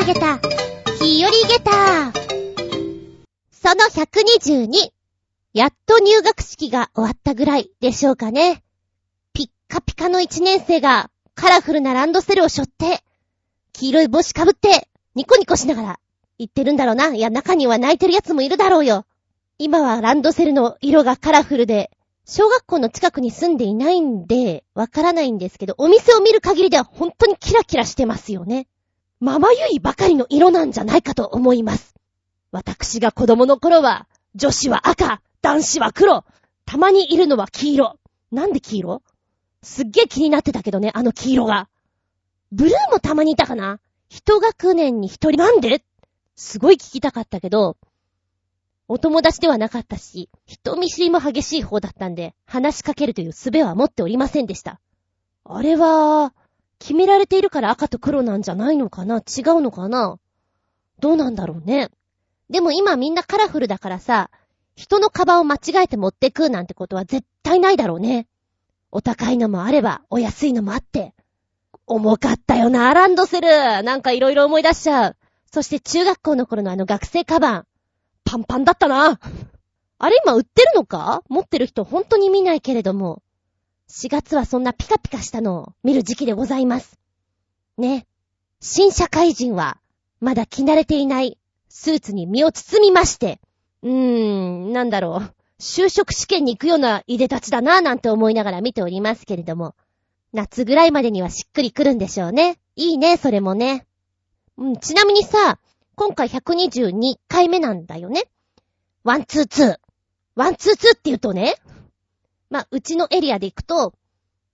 投げた、日和ゲタその122。やっと入学式が終わったぐらいでしょうかね。ピッカピカの1年生がカラフルなランドセルを背負って、黄色い帽子かぶって、ニコニコしながら言ってるんだろうな。いや、中には泣いてる奴もいるだろうよ。今はランドセルの色がカラフルで、小学校の近くに住んでいないんで、わからないんですけど、お店を見る限りでは本当にキラキラしてますよね。ままゆいばかりの色なんじゃないかと思います。私が子供の頃は、女子は赤、男子は黒、たまにいるのは黄色。なんで黄色？すっげえ気になってたけどね、あの黄色が。ブルーもたまにいたかな？一学年に一人なんで？すごい聞きたかったけど、お友達ではなかったし、人見知りも激しい方だったんで、話しかけるという術は持っておりませんでした。あれは、決められているから赤と黒なんじゃないのかな？違うのかな？どうなんだろうね？でも今みんなカラフルだからさ、人のカバンを間違えて持ってくなんてことは絶対ないだろうね。お高いのもあれば、お安いのもあって。重かったよな、ランドセル。なんかいろいろ思い出しちゃう。そして中学校の頃のあの学生カバン。パンパンだったな。あれ今売ってるのか？持ってる人本当に見ないけれども。4月はそんなピカピカしたのを見る時期でございます。ね。新社会人は、まだ着慣れていないスーツに身を包みまして、うーん、なんだろう。就職試験に行くようないでたちだなぁなんて思いながら見ておりますけれども。夏ぐらいまでにはしっくりくるんでしょうね。いいね、それもね。うん、ちなみにさ、今回122回目なんだよね。One two two。One two two って言うとね、まあ、うちのエリアで行くと、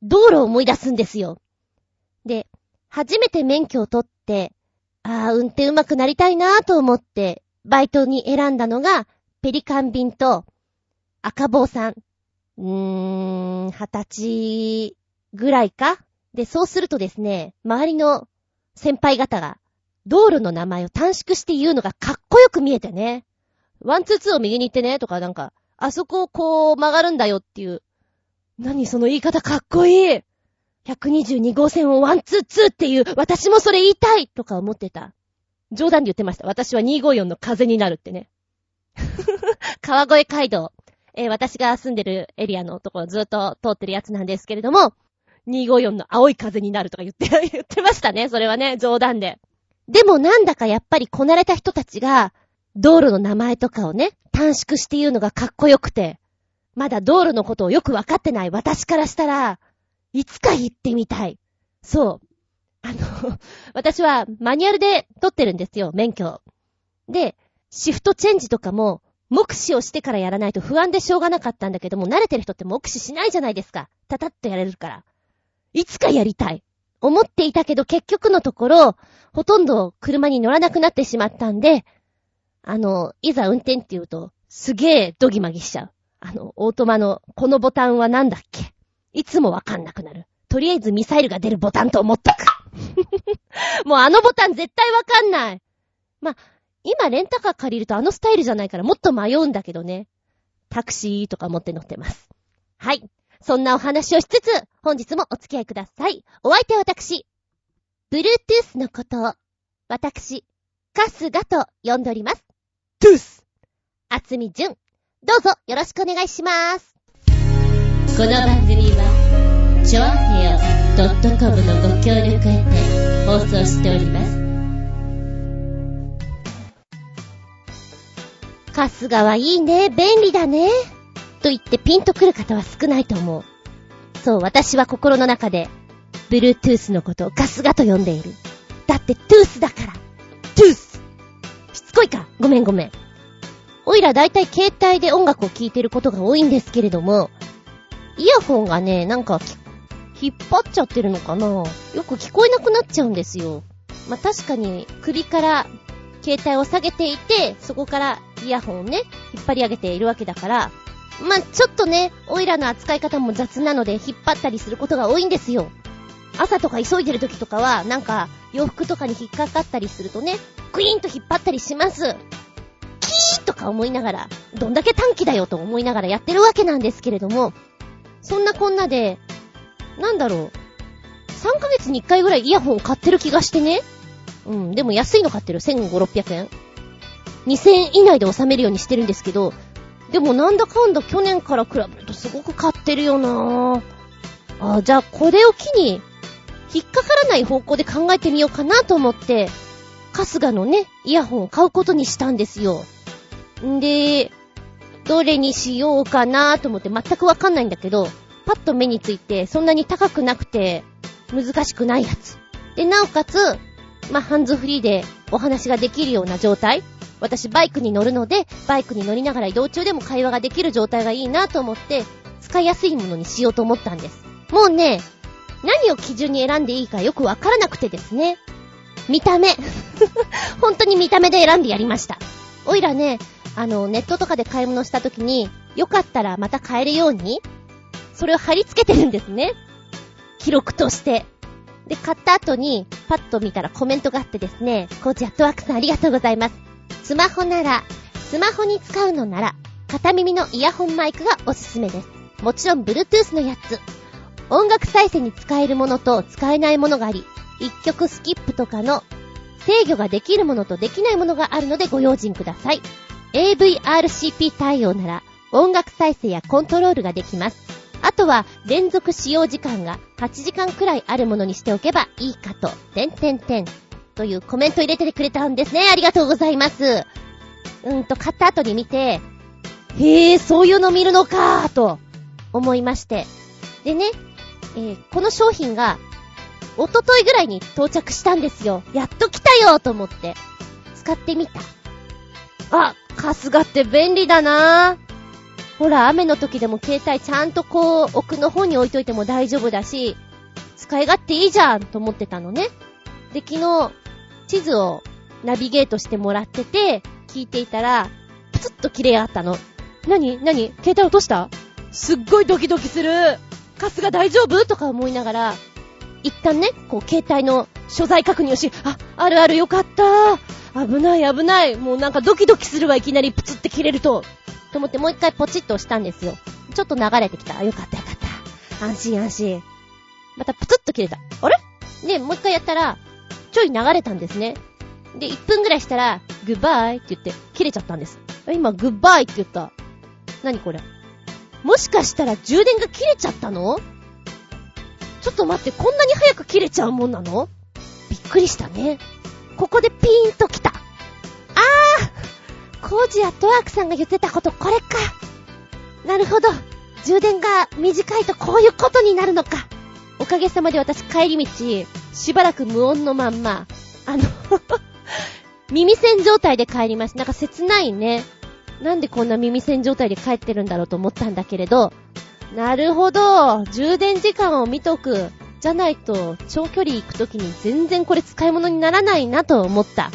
道路を思い出すんですよ。で、初めて免許を取って、ああ、運転上手くなりたいなぁと思って、バイトに選んだのが、ペリカン便と、赤帽さん。うーん、二十歳ぐらいか？で、そうするとですね、周りの先輩方が、道路の名前を短縮して言うのがかっこよく見えてね。 One two two を右に行ってね、とかなんか、あそこをこう曲がるんだよっていう。何その言い方かっこいい !122 号線を one two two っていう、私もそれ言いたいとか思ってた。冗談で言ってました。私は254の風になるってね。川越街道。えー、私が住んでるエリアのところずっと通ってるやつなんですけれども、254の青い風になるとか言って、言ってましたね。それはね、冗談で。でもなんだかやっぱりこなれた人たちが、道路の名前とかをね、短縮して言うのがかっこよくて、まだ道路のことをよくわかってない私からしたら、いつか言ってみたい。そう。あの、私はマニュアルで取ってるんですよ、免許。で、シフトチェンジとかも、目視をしてからやらないと不安でしょうがなかったんだけども、慣れてる人って目視しないじゃないですか。たたっとやれるから。いつかやりたい。思っていたけど結局のところ、ほとんど車に乗らなくなってしまったんで、あの、いざ運転って言うと、すげえドギマギしちゃう。あの、オートマの、このボタンはなんだっけ？いつもわかんなくなる。とりあえずミサイルが出るボタンと思っとく。もうあのボタン絶対わかんない。まあ、今レンタカー借りるとあのスタイルじゃないからもっと迷うんだけどね。タクシーとか持って乗ってます。はい。そんなお話をしつつ、本日もお付き合いください。お相手は私。Bluetooth のことを、私、カスガと呼んでおります。トゥースあつみじゅん。どうぞよろしくお願いします。この番組は、ちょあへよ .com のご協力へて放送しております。カスガはいいね、便利だね。と言ってピンとくる方は少ないと思う。そう、私は心の中で、Bluetooth のことをガスガと呼んでいる。だってトゥースだから。トゥースしつこいか。ごめんごめん。おいらだいたい携帯で音楽を聴いてることが多いんですけれども、イヤホンがね、なんか、引っ張っちゃってるのかなよく聞こえなくなっちゃうんですよ。まあ、確かに首から携帯を下げていて、そこからイヤホンをね、引っ張り上げているわけだから、まあ、ちょっとね、オイラの扱い方も雑なので引っ張ったりすることが多いんですよ。朝とか急いでる時とかは、なんか、洋服とかに引っかかったりするとね、クイーンと引っ張ったりします。か思いながら、どんだけ短期だよと思いながらやってるわけなんですけれども、そんなこんなで、なんだろう。3ヶ月に1回ぐらいイヤホンを買ってる気がしてね。うん、でも安いの買ってる。1500、600円。2000円以内で収めるようにしてるんですけど、でもなんだかんだ去年から比べるとすごく買ってるよなぁ。あ、じゃあこれを機に、引っかからない方向で考えてみようかなと思って、春日のね、イヤホンを買うことにしたんですよ。んで、どれにしようかなと思って全くわかんないんだけど、パッと目についてそんなに高くなくて難しくないやつ。で、なおかつ、まあ、ハンズフリーでお話ができるような状態。私バイクに乗るので、バイクに乗りながら移動中でも会話ができる状態がいいなと思って、使いやすいものにしようと思ったんです。もうね、何を基準に選んでいいかよくわからなくてですね。見た目。本当に見た目で選んでやりました。おいらね、あの、ネットとかで買い物した時に、よかったらまた買えるように、それを貼り付けてるんですね。記録として。で、買った後に、パッと見たらコメントがあってですね、コーチアットワークさんありがとうございます。スマホなら、スマホに使うのなら、片耳のイヤホンマイクがおすすめです。もちろん、Bluetooth のやつ。音楽再生に使えるものと使えないものがあり、一曲スキップとかの制御ができるものとできないものがあるのでご用心ください。AVRCP 対応なら音楽再生やコントロールができます。あとは連続使用時間が8時間くらいあるものにしておけばいいかと、てんてんてん。というコメント入れてくれたんですね。ありがとうございます。うんと、買った後に見て、へえ、そういうの見るのかーと思いまして。でね、えー、この商品が、おとといぐらいに到着したんですよ。やっと来たよーと思って、使ってみた。あ、カスガって便利だなほら、雨の時でも携帯ちゃんとこう、奥の方に置いといても大丈夫だし、使い勝手いいじゃんと思ってたのね。で、昨日、地図をナビゲートしてもらってて、聞いていたら、プツッと切れあったの。なになに携帯落とした？すっごいドキドキする。カスが大丈夫？とか思いながら、一旦ね、こう、携帯の所在確認をし、あ、あるあるよかった。危ない危ない。もうなんかドキドキするわ、いきなりプツって切れると。と思ってもう一回ポチッと押したんですよ。ちょっと流れてきた。よかったよかった。安心安心。またプツッと切れた。あれ？で、もう一回やったら、ちょい流れたんですね。で、1分ぐらいしたら、グッバイって言って、切れちゃったんです。今、グッバイって言った。何これ？もしかしたら充電が切れちゃったの？ちょっと待って、こんなに早く切れちゃうもんなの？びっくりしたね。ここでピーンと来た。あーコージアットワークさんが言ってたことこれか。なるほど。充電が短いとこういうことになるのか。おかげさまで私帰り道、しばらく無音のまんま、あの 耳栓状態で帰りました。なんか切ないね。なんでこんな耳栓状態で帰ってるんだろうと思ったんだけれど、なるほど。充電時間を見とく。じゃないと、長距離行くときに全然これ使い物にならないなと思った。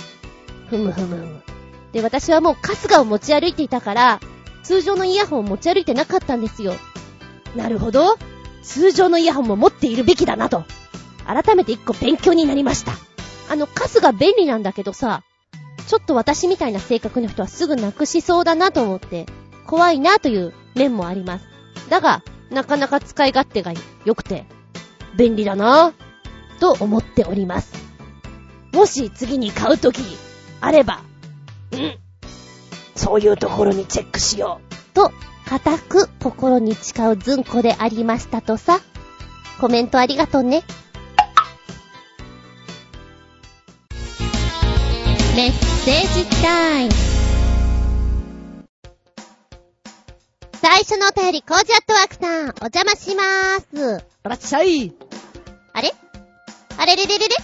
ふむふむ。で、私はもうカスガを持ち歩いていたから、通常のイヤホンを持ち歩いてなかったんですよ。なるほど。通常のイヤホンも持っているべきだなと。改めて一個勉強になりました。あの、カスが便利なんだけどさ、ちょっと私みたいな性格の人はすぐなくしそうだなと思って、怖いなという面もあります。だが、なかなか使い勝手が良くて、便利だなぁと思っております。もし次に買うとき、あれば、うん、そういうところにチェックしよう。と、固く心に誓うずんこでありましたとさ。コメントありがとうね。メッセージタイム。最初のお便り、コージアットワークさん、お邪魔しまーす。らっしゃい。あれ？あれれれれれ？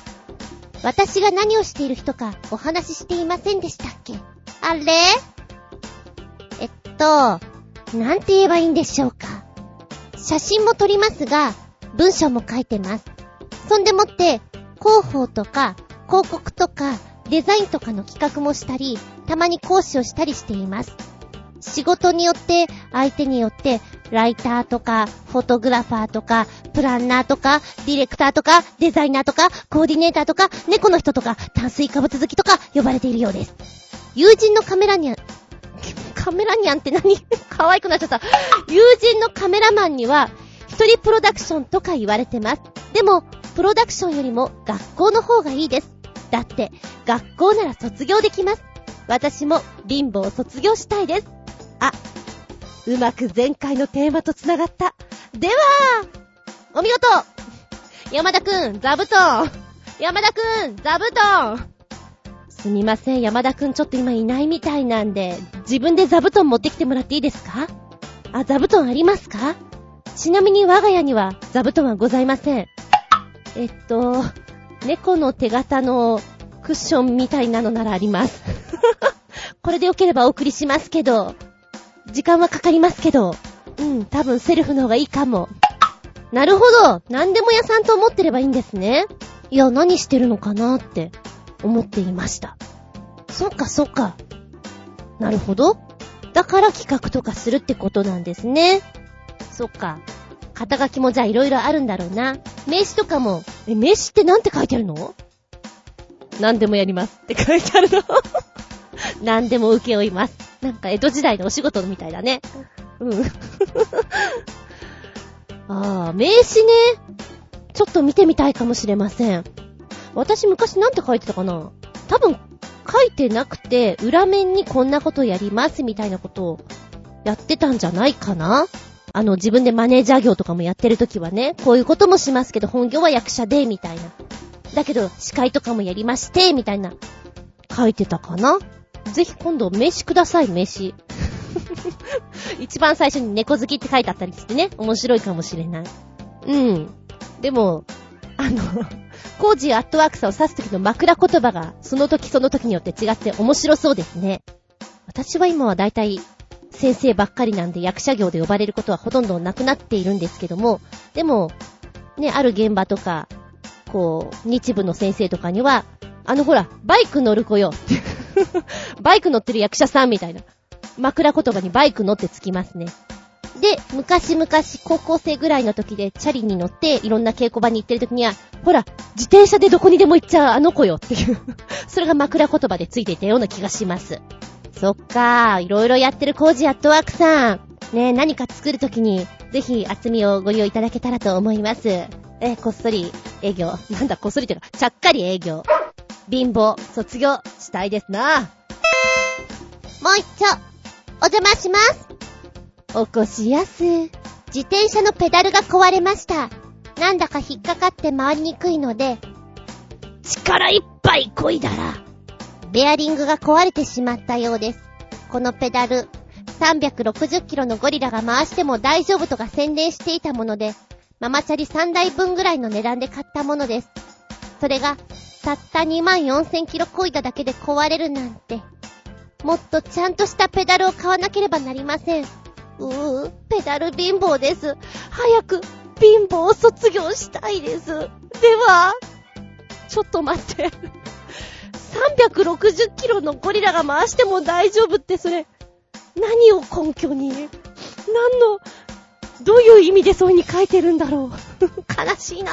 私が何をしている人かお話ししていませんでしたっけ？あれ？えっと、なんて言えばいいんでしょうか。写真も撮りますが、文章も書いてます。そんでもって、広報とか、広告とか、デザインとかの企画もしたり、たまに講師をしたりしています。仕事によって、相手によって、ライターとか、フォトグラファーとか、プランナーとか、ディレクターとか、デザイナーとか、コーディネーターとか、猫の人とか、炭水化物好きとか、呼ばれているようです。友人のカメラニャン、カメラニャンって何？可愛くなっちゃった。友人のカメラマンには、一人プロダクションとか言われてます。でも、プロダクションよりも学校の方がいいです。だって、学校なら卒業できます。私も貧乏を卒業したいです。あ、うまく前回のテーマと繋がった。では、お見事山田くん、座布団山田くん、座布団すみません、山田くんちょっと今いないみたいなんで、自分で座布団持ってきてもらっていいですか？あ、座布団ありますか？ちなみに我が家には座布団はございません。えっと、猫の手形のクッションみたいなのならあります。これでよければお送りしますけど、時間はかかりますけど、うん、多分セルフの方がいいかも。なるほど何でも屋さんと思ってればいいんですね。いや、何してるのかなって思っていました。そっかそっか。なるほど。だから企画とかするってことなんですね。そっか。肩書きもじゃあ色々あるんだろうな。名刺とかも、え、名刺ってなんて書いてあるの？何でもやりますって書いてあるの。何でも受け負います。なんか江戸時代のお仕事みたいだね。うん。ああ、名刺ね。ちょっと見てみたいかもしれません。私昔なんて書いてたかな多分書いてなくて、裏面にこんなことやりますみたいなことをやってたんじゃないかなあの、自分でマネージャー業とかもやってるときはね、こういうこともしますけど、本業は役者で、みたいな。だけど、司会とかもやりまして、みたいな。書いてたかなぜひ今度、名刺ください、名刺。一番最初に猫好きって書いてあったりしてね、面白いかもしれない。うん。でも、あの、コージーアットワークさんを指すときの枕言葉が、その時その時によって違って面白そうですね。私は今はだいたい先生ばっかりなんで役者業で呼ばれることはほとんどなくなっているんですけども、でも、ね、ある現場とか、こう、日部の先生とかには、あのほら、バイク乗る子よ。バイク乗ってる役者さんみたいな。枕言葉にバイク乗ってつきますね。で、昔々高校生ぐらいの時でチャリに乗っていろんな稽古場に行ってる時には、ほら、自転車でどこにでも行っちゃうあの子よっていう。それが枕言葉でついていたような気がします。そっかー、いろいろやってるコージアットワークさん。ね何か作るときに、ぜひ厚みをご利用いただけたらと思います。え、こっそり営業。なんだ、こっそりというか、ちゃっかり営業。貧乏、卒業したいですな。もう一丁、お邪魔します。おこしやす。自転車のペダルが壊れました。なんだか引っかかって回りにくいので、力いっぱい漕いだら、ベアリングが壊れてしまったようです。このペダル、360キロのゴリラが回しても大丈夫とか宣伝していたもので、ママチャリ3台分ぐらいの値段で買ったものです。それが、たった2万4000キロ漕いだだけで壊れるなんて。もっとちゃんとしたペダルを買わなければなりません。うー、ペダル貧乏です。早く、貧乏を卒業したいです。では、ちょっと待って。360キロのゴリラが回しても大丈夫ってそれ、何を根拠に？何の、どういう意味でそういう風に書いてるんだろう。悲しいな。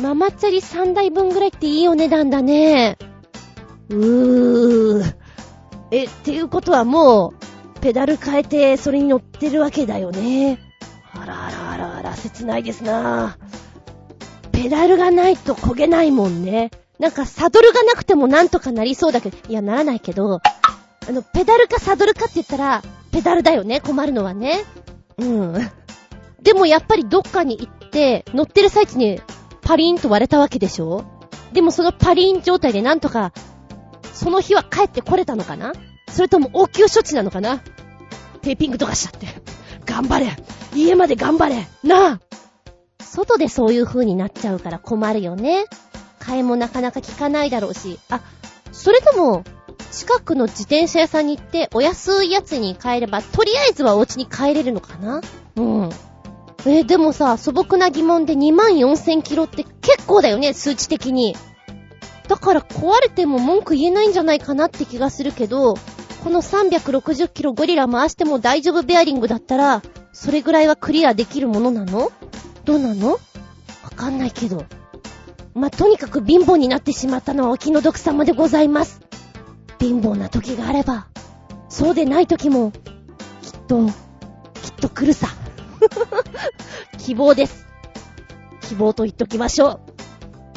ママチャリ3台分ぐらいっていいお値段だね。うー。え、っていうことはもう、ペダル変えてそれに乗ってるわけだよね。あらあらあらあら、切ないですな。ペダルがないと焦げないもんね。なんかサドルがなくてもなんとかなりそうだけど、いや、ならないけど、あの、ペダルかサドルかって言ったら、ペダルだよね、困るのはね。うん。でもやっぱりどっかに行って、乗ってる最中にパリーンと割れたわけでしょ？でもそのパリーン状態でなんとか、その日は帰ってこれたのかな？それとも応急処置なのかな？テーピングとかしちゃって。頑張れ家まで頑張れなあ外でそういう風になっちゃうから困るよね。替えもなかなか効かないだろうし。あ、それとも、近くの自転車屋さんに行って、お安いやつに変えれば、とりあえずはお家に帰れるのかな？うん。えでもさ、素朴な疑問で2万4000キロって結構だよね、数値的に。だから壊れても文句言えないんじゃないかなって気がするけど、この360キロゴリラ回しても大丈夫ベアリングだったら、それぐらいはクリアできるものなの？どうなの？わかんないけど。まあ、とにかく貧乏になってしまったのはお気の毒様でございます。貧乏な時があれば、そうでない時も、きっと、きっと来るさ。希望です。希望と言っときましょ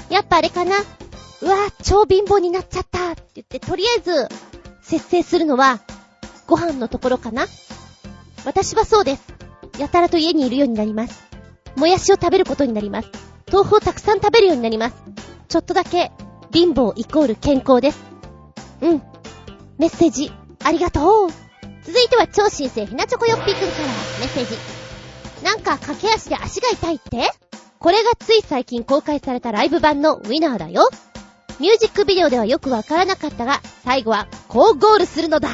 う。やっぱあれかなうわ超貧乏になっちゃったって言って、とりあえず、節制するのは、ご飯のところかな私はそうです。やたらと家にいるようになります。もやしを食べることになります。豆腐をたくさん食べるようになります。ちょっとだけ、貧乏イコール健康です。うん。メッセージ、ありがとう。続いては超新星ひなチョコヨッピーくんからメッセージ。なんか駆け足で足が痛いって？これがつい最近公開されたライブ版のウィナーだよ。ミュージックビデオではよくわからなかったが、最後はこうゴールするのだ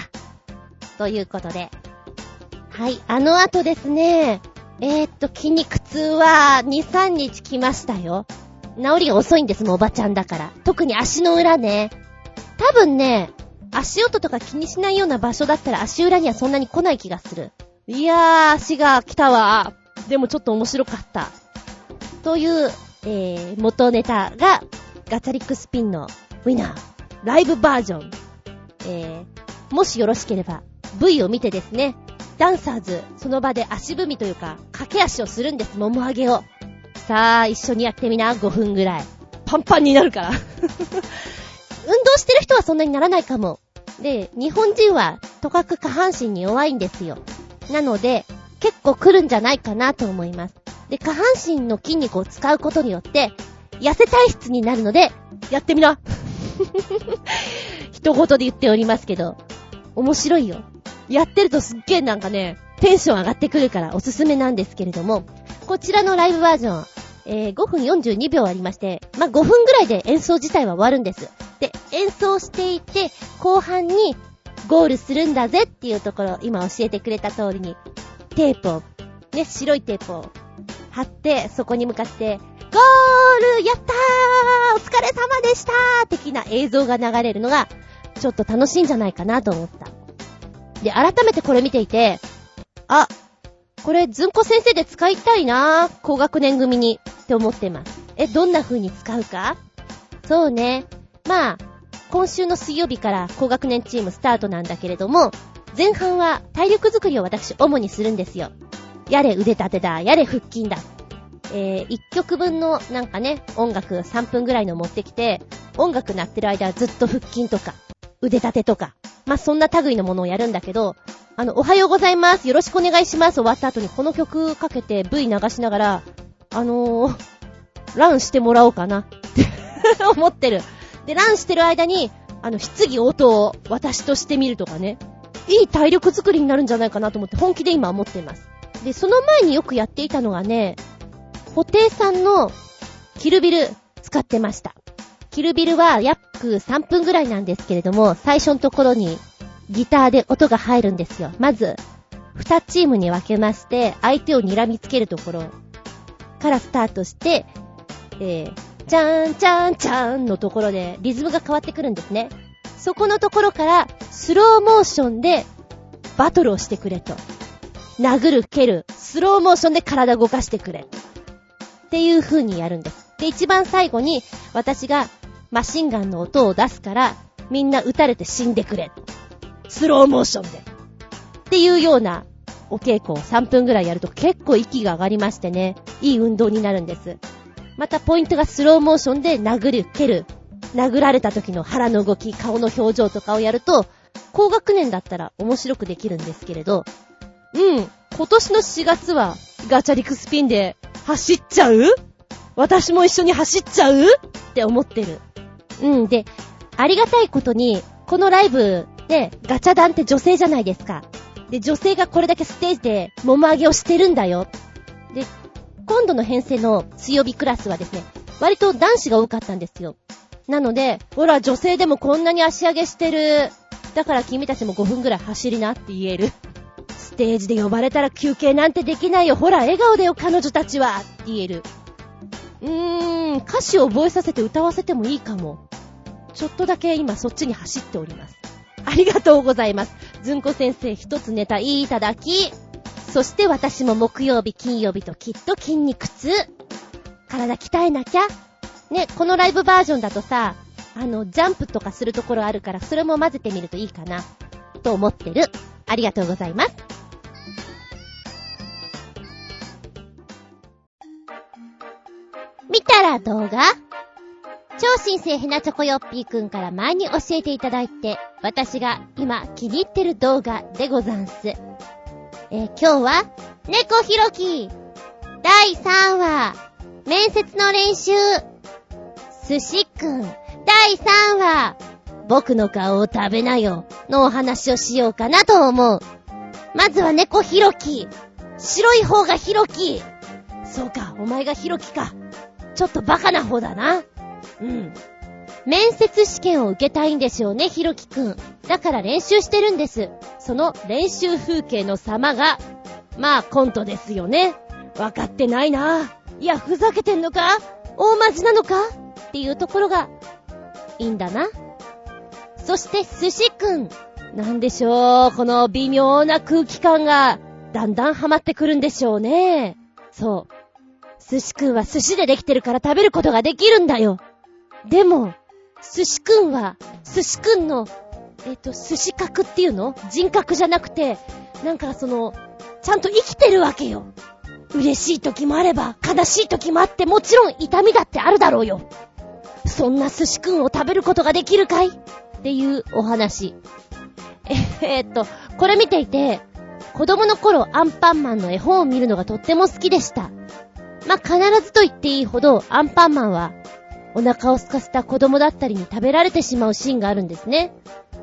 ということで。はい、あの後ですね、えー、っと、筋肉痛は2、3日来ましたよ。治りが遅いんですもん、おばちゃんだから。特に足の裏ね。多分ね、足音とか気にしないような場所だったら足裏にはそんなに来ない気がする。いやー、足が来たわ。でもちょっと面白かった。という、えー、元ネタが、ガチャリックスピンのウィナー、ライブバージョン。えー、もしよろしければ、V を見てですね、ダンサーズ、その場で足踏みというか、駆け足をするんです、もも上げを。さあ、一緒にやってみな、5分ぐらい。パンパンになるから。運動してる人はそんなにならないかも。で、日本人は、とかく下半身に弱いんですよ。なので、結構来るんじゃないかなと思います。で、下半身の筋肉を使うことによって、痩せ体質になるので、やってみな 一言で言っておりますけど、面白いよ。やってるとすっげえなんかね、テンション上がってくるからおすすめなんですけれども、こちらのライブバージョン、えー、5分42秒ありまして、まあ、5分ぐらいで演奏自体は終わるんです。で、演奏していて、後半にゴールするんだぜっていうところ、今教えてくれた通りに、テープを、ね、白いテープを貼って、そこに向かって、ゴールやったーお疲れ様でしたー的な映像が流れるのが、ちょっと楽しいんじゃないかなと思った。で、改めてこれ見ていて、あ、これ、ずんこ先生で使いたいな高学年組にって思ってます。え、どんな風に使うか？そうね。まあ、今週の水曜日から高学年チームスタートなんだけれども、前半は体力作りを私主にするんですよ。やれ腕立てだ、やれ腹筋だ。えー、1曲分のなんかね、音楽3分ぐらいの持ってきて、音楽鳴ってる間ずっと腹筋とか、腕立てとか、まあ、そんな類のものをやるんだけど、あの、おはようございます。よろしくお願いします。終わった後にこの曲かけて V 流しながら、あのー、ランしてもらおうかなって思ってる。で、ランしてる間に、あの、質疑応答を私としてみるとかね。いい体力作りになるんじゃないかなと思って本気で今思っています。で、その前によくやっていたのがね、ホテイさんのキルビル使ってました。キルビルは約3分ぐらいなんですけれども、最初のところにギターで音が入るんですよ。まず、2チームに分けまして、相手を睨みつけるところからスタートして、えー、チャーンチャーンチャーンのところでリズムが変わってくるんですね。そこのところからスローモーションでバトルをしてくれと。殴る、蹴る、スローモーションで体動かしてくれ。っていう風にやるんです。で、一番最後に私がマシンガンの音を出すから、みんな撃たれて死んでくれ。スローモーションで。っていうようなお稽古を3分ぐらいやると結構息が上がりましてね、いい運動になるんです。またポイントがスローモーションで殴る、蹴る、殴られた時の腹の動き、顔の表情とかをやると、高学年だったら面白くできるんですけれど、うん、今年の4月はガチャリクスピンで走っちゃう？私も一緒に走っちゃう？って思ってる。うん。で、ありがたいことに、このライブでガチャ団って女性じゃないですか。で、女性がこれだけステージで桃上げをしてるんだよ。で、今度の編成の強火クラスはですね、割と男子が多かったんですよ。なので、ほら、女性でもこんなに足上げしてる。だから君たちも5分ぐらい走りなって言える。ステージで呼ばれたら休憩なんてできないよ。ほら、笑顔でよ、彼女たちはって言える。うーん、歌詞を覚えさせて歌わせてもいいかも。ちょっとだけ今そっちに走っております。ありがとうございます。ずんこ先生一つネタいただき。そして私も木曜日、金曜日ときっと筋肉痛。体鍛えなきゃ。ね、このライブバージョンだとさ、あの、ジャンプとかするところあるから、それも混ぜてみるといいかな。と思ってる。ありがとうございます。見たら動画？超新星ヘナチョコヨッピーくんから前に教えていただいて、私が今気に入ってる動画でござんす。えー今日は、猫ひろき第3話、面接の練習寿司くん第3話、僕の顔を食べなよのお話をしようかなと思う。まずは猫ひろき白い方がひろきそうか、お前がひろきか。ちょっとバカな方だな。うん。面接試験を受けたいんでしょうね、ひろきくん。だから練習してるんです。その練習風景の様が、まあコントですよね。わかってないな。いや、ふざけてんのか？大マジなのか？っていうところが、いいんだな。そして、寿司くん。なんでしょう、この微妙な空気感が、だんだんハマってくるんでしょうね。そう。寿司くんは寿司でできてるから食べることができるんだよ。でも、寿司くんは、寿司くんの、えっ、と、寿司格っていうの？人格じゃなくて、なんかその、ちゃんと生きてるわけよ。嬉しい時もあれば、悲しい時もあって、もちろん痛みだってあるだろうよ。そんな寿司くんを食べることができるかい？っていうお話。えっと、これ見ていて、子供の頃アンパンマンの絵本を見るのがとっても好きでした。まあ、必ずと言っていいほど、アンパンマンは、お腹を空かせた子供だったりに食べられてしまうシーンがあるんですね。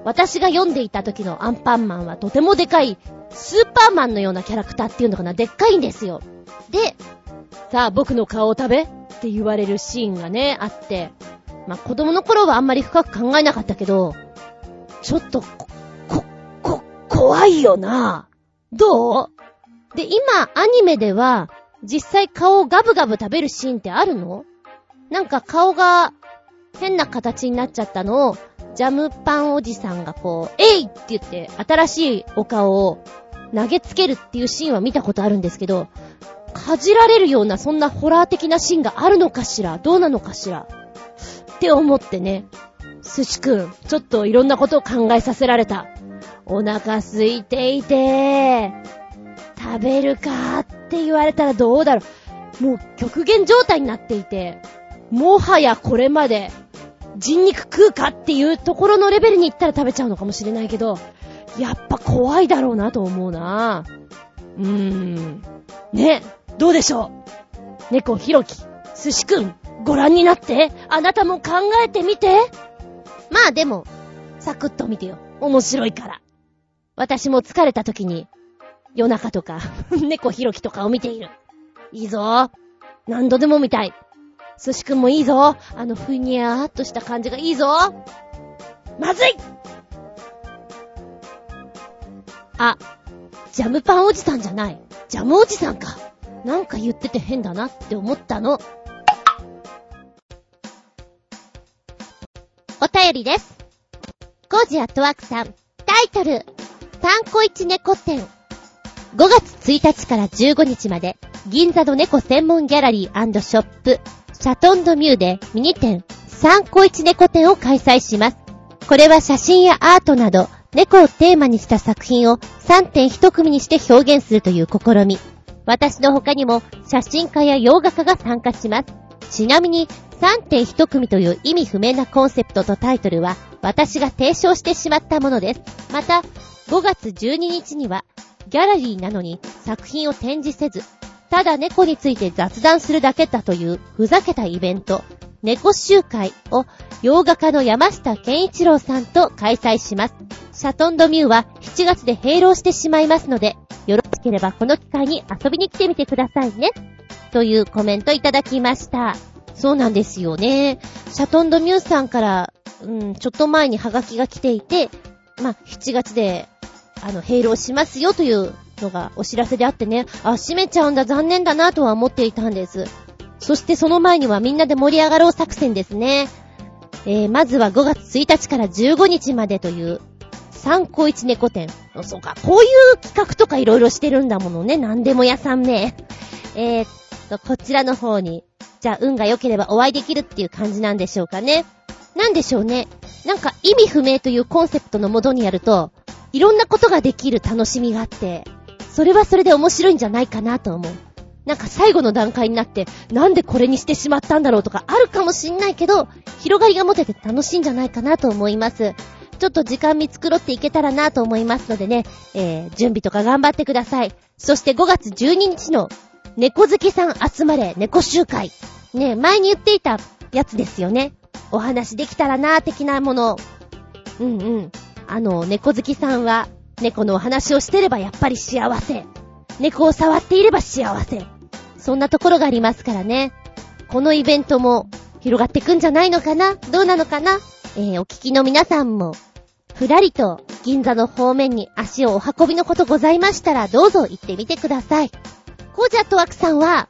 私が読んでいた時のアンパンマンはとてもでかい、スーパーマンのようなキャラクターっていうのかな、でっかいんですよ。で、さあ僕の顔を食べって言われるシーンがね、あって、まあ、子供の頃はあんまり深く考えなかったけど、ちょっと、こ、こ、こ、怖いよな。どう？で、今、アニメでは、実際顔をガブガブ食べるシーンってあるの？なんか顔が変な形になっちゃったの？を、ジャムパンおじさんがこう、えいって言って、新しいお顔を投げつけるっていうシーンは見たことあるんですけど、かじられるようなそんなホラー的なシーンがあるのかしら？どうなのかしら？って思ってね。寿司くん、ちょっといろんなことを考えさせられた。お腹空いていて、食べるかって言われたらどうだろう。もう極限状態になっていて、もはやこれまで人肉食うかっていうところのレベルに行ったら食べちゃうのかもしれないけど、やっぱ怖いだろうなと思うなうーん。ね、どうでしょう？猫ひろき、寿司くん、ご覧になって、あなたも考えてみて？まあでも、サクッと見てよ。面白いから。私も疲れた時に、夜中とか、猫ひろきとかを見ている。いいぞ。何度でも見たい。寿司くんもいいぞ。あのふにゃーっとした感じがいいぞ。まずいあ、ジャムパンおじさんじゃない。ジャムおじさんか。なんか言ってて変だなって思ったの。お便りです。コージアットワークさん。タイトル。三個一猫展。5月1日から15日まで、銀座の猫専門ギャラリーショップ、シャトンドミューでミニ展、三個一猫展を開催します。これは写真やアートなど、猫をテーマにした作品を3点1組にして表現するという試み。私の他にも写真家や洋画家が参加します。ちなみに3.1組という意味不明なコンセプトとタイトルは私が提唱してしまったものです。また、5月12日にはギャラリーなのに作品を展示せず、ただ猫について雑談するだけだというふざけたイベント、猫集会を洋画家の山下健一郎さんと開催します。シャトンドミューは7月で閉廊してしまいますので、よろければこの機会に遊びに来てみてくださいね。というコメントいただきました。そうなんですよね。シャトンドミューさんから、うん、ちょっと前にハガキが来ていて、まあ、7月で、あの、閉廊しますよというのがお知らせであってね、あ、閉めちゃうんだ、残念だなとは思っていたんです。そしてその前にはみんなで盛り上がろう作戦ですね。えー、まずは5月1日から15日までという、参考一猫店。そうか、こういう企画とかいろいろしてるんだものね、なんでも屋さんね。えー、っと、こちらの方に、じゃあ運が良ければお会いできるっていう感じなんでしょうかね。なんでしょうね。なんか意味不明というコンセプトのもとにやると、いろんなことができる楽しみがあって、それはそれで面白いんじゃないかなと思う。なんか最後の段階になって、なんでこれにしてしまったんだろうとかあるかもしんないけど、広がりが持てて楽しいんじゃないかなと思います。ちょっと時間見繕っていけたらなと思いますのでね、えー、準備とか頑張ってください。そして5月12日の猫好きさん集まれ猫集会。ね、前に言っていたやつですよね。お話できたらな的なもの。うんうん。あの、猫好きさんは、猫のお話をしてればやっぱり幸せ。猫を触っていれば幸せ。そんなところがありますからね。このイベントも広がっていくんじゃないのかな？どうなのかな？えー、お聞きの皆さんも、ふらりと銀座の方面に足をお運びのことございましたら、どうぞ行ってみてください。コージャットワークさんは、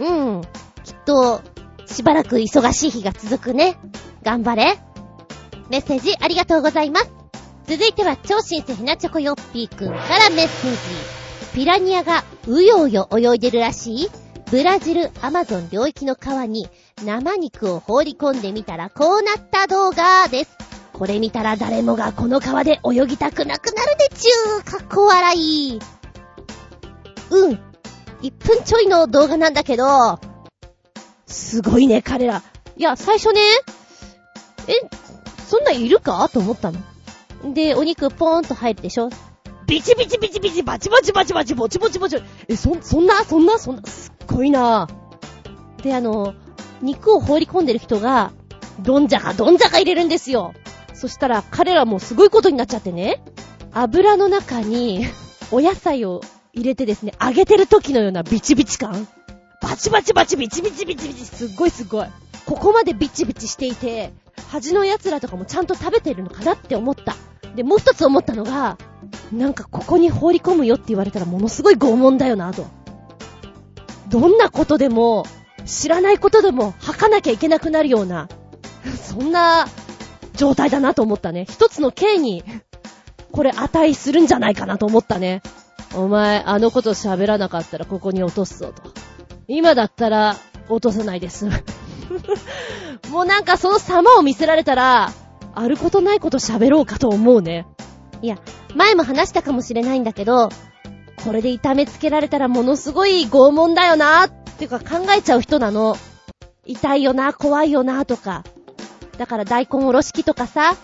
うん、きっと、しばらく忙しい日が続くね。頑張れ。メッセージありがとうございます。続いては、超新星ひなチョコヨッピーくんからメッセージ。ピラニアがうようよ泳いでるらしいブラジルアマゾン領域の川に生肉を放り込んでみたらこうなった動画です。これ見たら誰もがこの川で泳ぎたくなくなるでちゅー。かっこ笑い。うん。1分ちょいの動画なんだけど、すごいね、彼ら。いや、最初ね、え、そんないるか？と思ったの。で、お肉ポーンと入るでしょビチビチビチビチバチバチバチバチボチボチボチ。え、そ、そんな？そんな？そんな？すっごいなで、あの、肉を放り込んでる人が、どんじゃかどんじゃか入れるんですよ。そしたら彼らもすごいことになっちゃってね。油の中に、お野菜を入れてですね、揚げてる時のようなビチビチ感。バチバチバチビチビチビチビチ、すっごいすっごい。ここまでビチビチしていて、端の奴らとかもちゃんと食べてるのかなって思った。で、もう一つ思ったのが、なんかここに放り込むよって言われたらものすごい拷問だよなと。どんなことでも、知らないことでも吐かなきゃいけなくなるような、そんな状態だなと思ったね。一つの刑に、これ値するんじゃないかなと思ったね。お前、あのこと喋らなかったらここに落とすぞと。今だったら、落とさないです。もうなんかその様を見せられたら、あることないこと喋ろうかと思うね。いや、前も話したかもしれないんだけど、これで痛めつけられたらものすごい拷問だよなっていうか考えちゃう人なの。痛いよな、怖いよなとか。だから大根おろし器とかさ、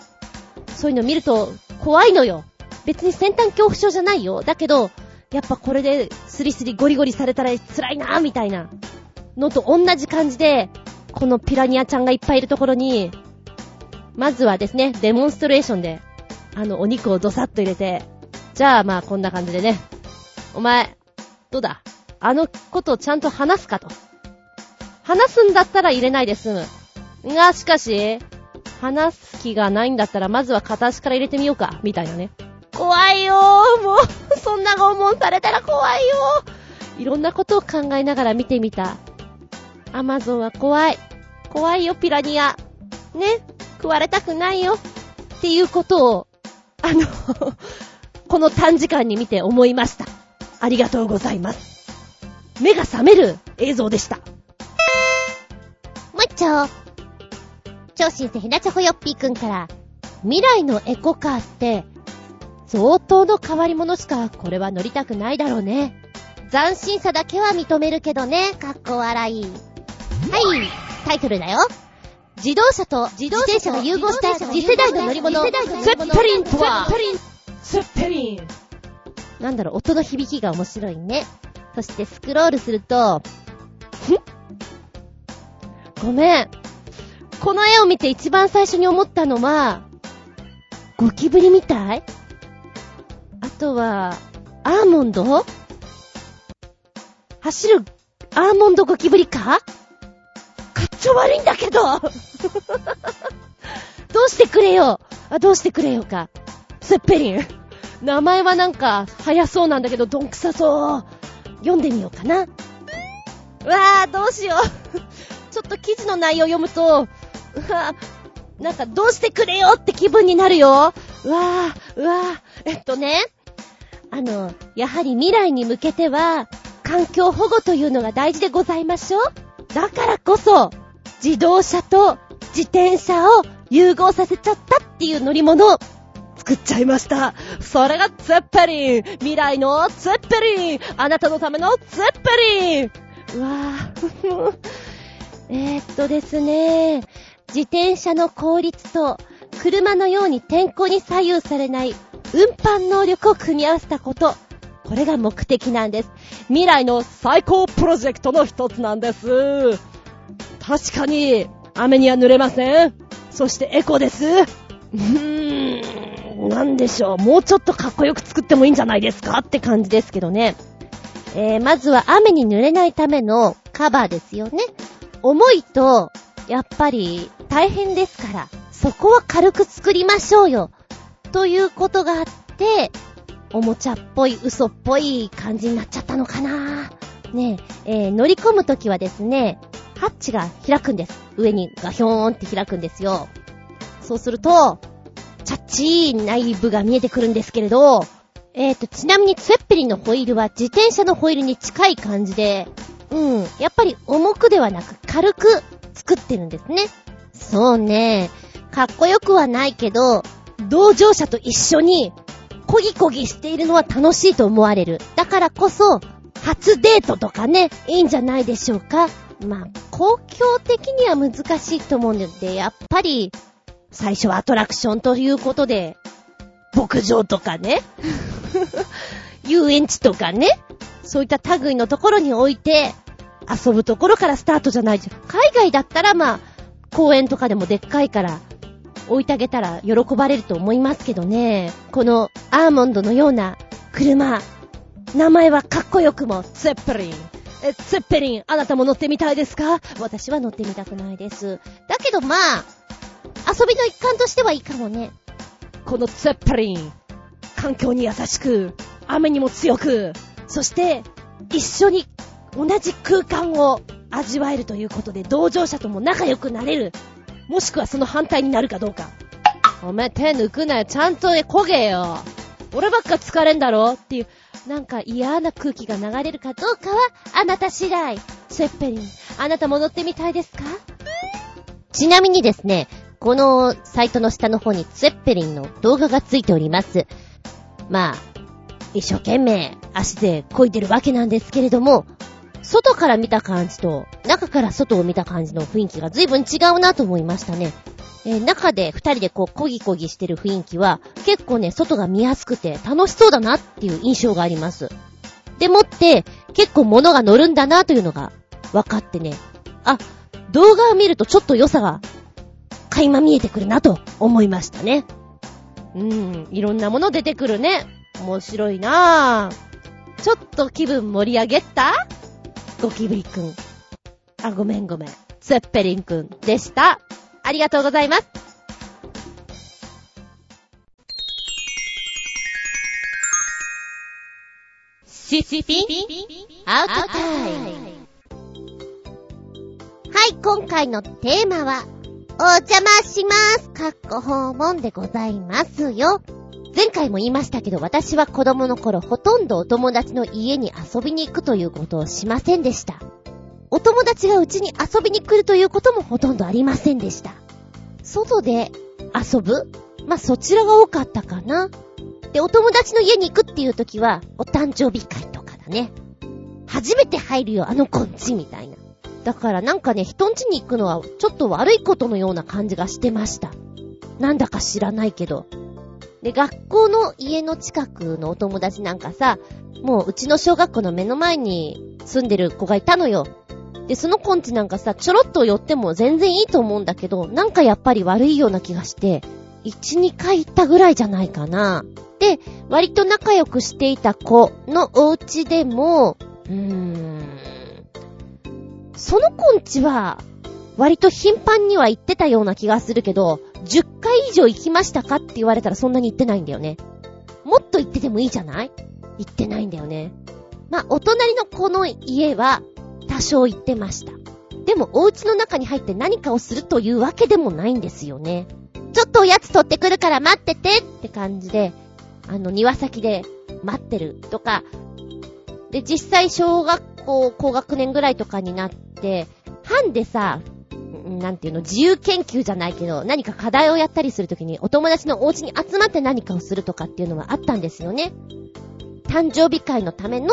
そういうの見ると怖いのよ。別に先端恐怖症じゃないよ。だけど、やっぱこれでスリスリゴリゴリされたら辛いなみたいなのと同じ感じで、このピラニアちゃんがいっぱいいるところに、まずはですね、デモンストレーションで、あの、お肉をドサッと入れて、じゃあまあこんな感じでね、お前、どうだ？あのことをちゃんと話すかと。話すんだったら入れないで済む。が、しかし、話す気がないんだったら、まずは片足から入れてみようか、みたいなね。怖いよー、もう、そんな拷問されたら怖いよー。いろんなことを考えながら見てみた。アマゾンは怖い。怖いよ、ピラニア。ね、食われたくないよ。っていうことを、あの、この短時間に見て思いました。ありがとうございます。目が覚める映像でした。もう一丁。超新星ひなチョコヨッピーくんから、未来のエコカーって、相当の変わり者しかこれは乗りたくないだろうね。斬新さだけは認めるけどね、かっこ笑い。はい、タイトルだよ。自動車と自転車が融合した次世代の乗り物。セッペリンとは、セッペリンなんだろう、音の響きが面白いね。そしてスクロールすると、ふん？ごめん。この絵を見て一番最初に思ったのは、ゴキブリみたい？あとは、アーモンド？走るアーモンドゴキブリか？かっちょ悪いんだけど どうしてくれよあ、どうしてくれよか？セッペリン。名前はなんか、早そうなんだけど、どんくさそう。読んでみようかな。うわぁ、どうしよう。ちょっと記事の内容読むと、うわぁ、なんか、どうしてくれよって気分になるよ。うわぁ、うわぁ。えっとね、あの、やはり未来に向けては、環境保護というのが大事でございましょうだからこそ、自動車と自転車を融合させちゃったっていう乗り物作っちゃいました。それがツッペリン未来のツッペリンあなたのためのツッペリンうわぁ。えっとですね、自転車の効率と車のように天候に左右されない運搬能力を組み合わせたこと。これが目的なんです。未来の最高プロジェクトの一つなんです。確かに、雨には濡れません。そしてエコです。うーん、なんでしょう。もうちょっとかっこよく作ってもいいんじゃないですかって感じですけどね。えー、まずは雨に濡れないためのカバーですよね。重いと、やっぱり大変ですから、そこは軽く作りましょうよ。ということがあって、おもちゃっぽい、嘘っぽい感じになっちゃったのかなねえ、えー、乗り込むときはですね、ハッチが開くんです。上にガヒョーンって開くんですよ。そうすると、チャッチー内部が見えてくるんですけれど、えーと、ちなみにツェッペリンのホイールは自転車のホイールに近い感じで、うん、やっぱり重くではなく軽く作ってるんですね。そうね、かっこよくはないけど、同乗者と一緒に、こぎこぎしているのは楽しいと思われる。だからこそ、初デートとかね、いいんじゃないでしょうか。まあ、公共的には難しいと思うので、やっぱり、最初はアトラクションということで、牧場とかね、遊園地とかね、そういった類のところに置いて、遊ぶところからスタートじゃないじゃん。海外だったらまあ、公園とかでもでっかいから置いてあげたら喜ばれると思いますけどね。このアーモンドのような車、名前はかっこよくも、ツェッペリン。え、ツェッペリン、あなたも乗ってみたいですか？私は乗ってみたくないです。だけどまあ、遊びの一環としてはいいかもね。このツェッペリン、環境に優しく、雨にも強く、そして、一緒に同じ空間を味わえるということで、同乗者とも仲良くなれる。もしくはその反対になるかどうか。お前手抜くなよ。ちゃんとね、焦げよ。俺ばっか疲れんだろっていう、なんか嫌な空気が流れるかどうかは、あなた次第。セッペリン、あなた戻ってみたいですか？ちなみにですね、このサイトの下の方にツェッペリンの動画がついております。まあ、一生懸命足で漕いでるわけなんですけれども、外から見た感じと、中から外を見た感じの雰囲気が随分違うなと思いましたね。えー、中で二人でこう、こぎこぎしてる雰囲気は、結構ね、外が見やすくて楽しそうだなっていう印象があります。でもって、結構物が乗るんだなというのが分かってね。あ、動画を見るとちょっと良さが、垣間見えてくるなと思いましたね。うーん、いろんなもの出てくるね。面白いなぁ。ちょっと気分盛り上げた？ゴキブリくん。あ、ごめんごめん。ツェッペリンくんでした。ありがとうございます。シシピンアウトタイム。はい、今回のテーマは、お邪魔します。かっこ訪問でございますよ。前回も言いましたけど、私は子供の頃ほとんどお友達の家に遊びに行くということをしませんでした。お友達がうちに遊びに来るということもほとんどありませんでした。外で遊ぶ？まあ、そちらが多かったかな。で、お友達の家に行くっていう時は、お誕生日会とかだね。初めて入るよ、あの子んちみたいな。だからなんかね、人んちに行くのはちょっと悪いことのような感じがしてました。なんだか知らないけど。で、学校の家の近くのお友達なんかさ、もううちの小学校の目の前に住んでる子がいたのよ。で、その子んちなんかさ、ちょろっと寄っても全然いいと思うんだけど、なんかやっぱり悪いような気がして、1、2回行ったぐらいじゃないかな。で、割と仲良くしていた子のお家でも、うーん、その子んちは、割と頻繁には行ってたような気がするけど、10回以上行きましたかって言われたらそんなに行ってないんだよね。もっと行っててもいいじゃない？行ってないんだよね。まあ、お隣の子の家は多少行ってました。でも、お家の中に入って何かをするというわけでもないんですよね。ちょっとおやつ取ってくるから待っててって感じで、あの、庭先で待ってるとか、で、実際小学校高学年ぐらいとかになって、班でさ、なんていうの、自由研究じゃないけど、何か課題をやったりするときに、お友達のお家に集まって何かをするとかっていうのはあったんですよね。誕生日会のための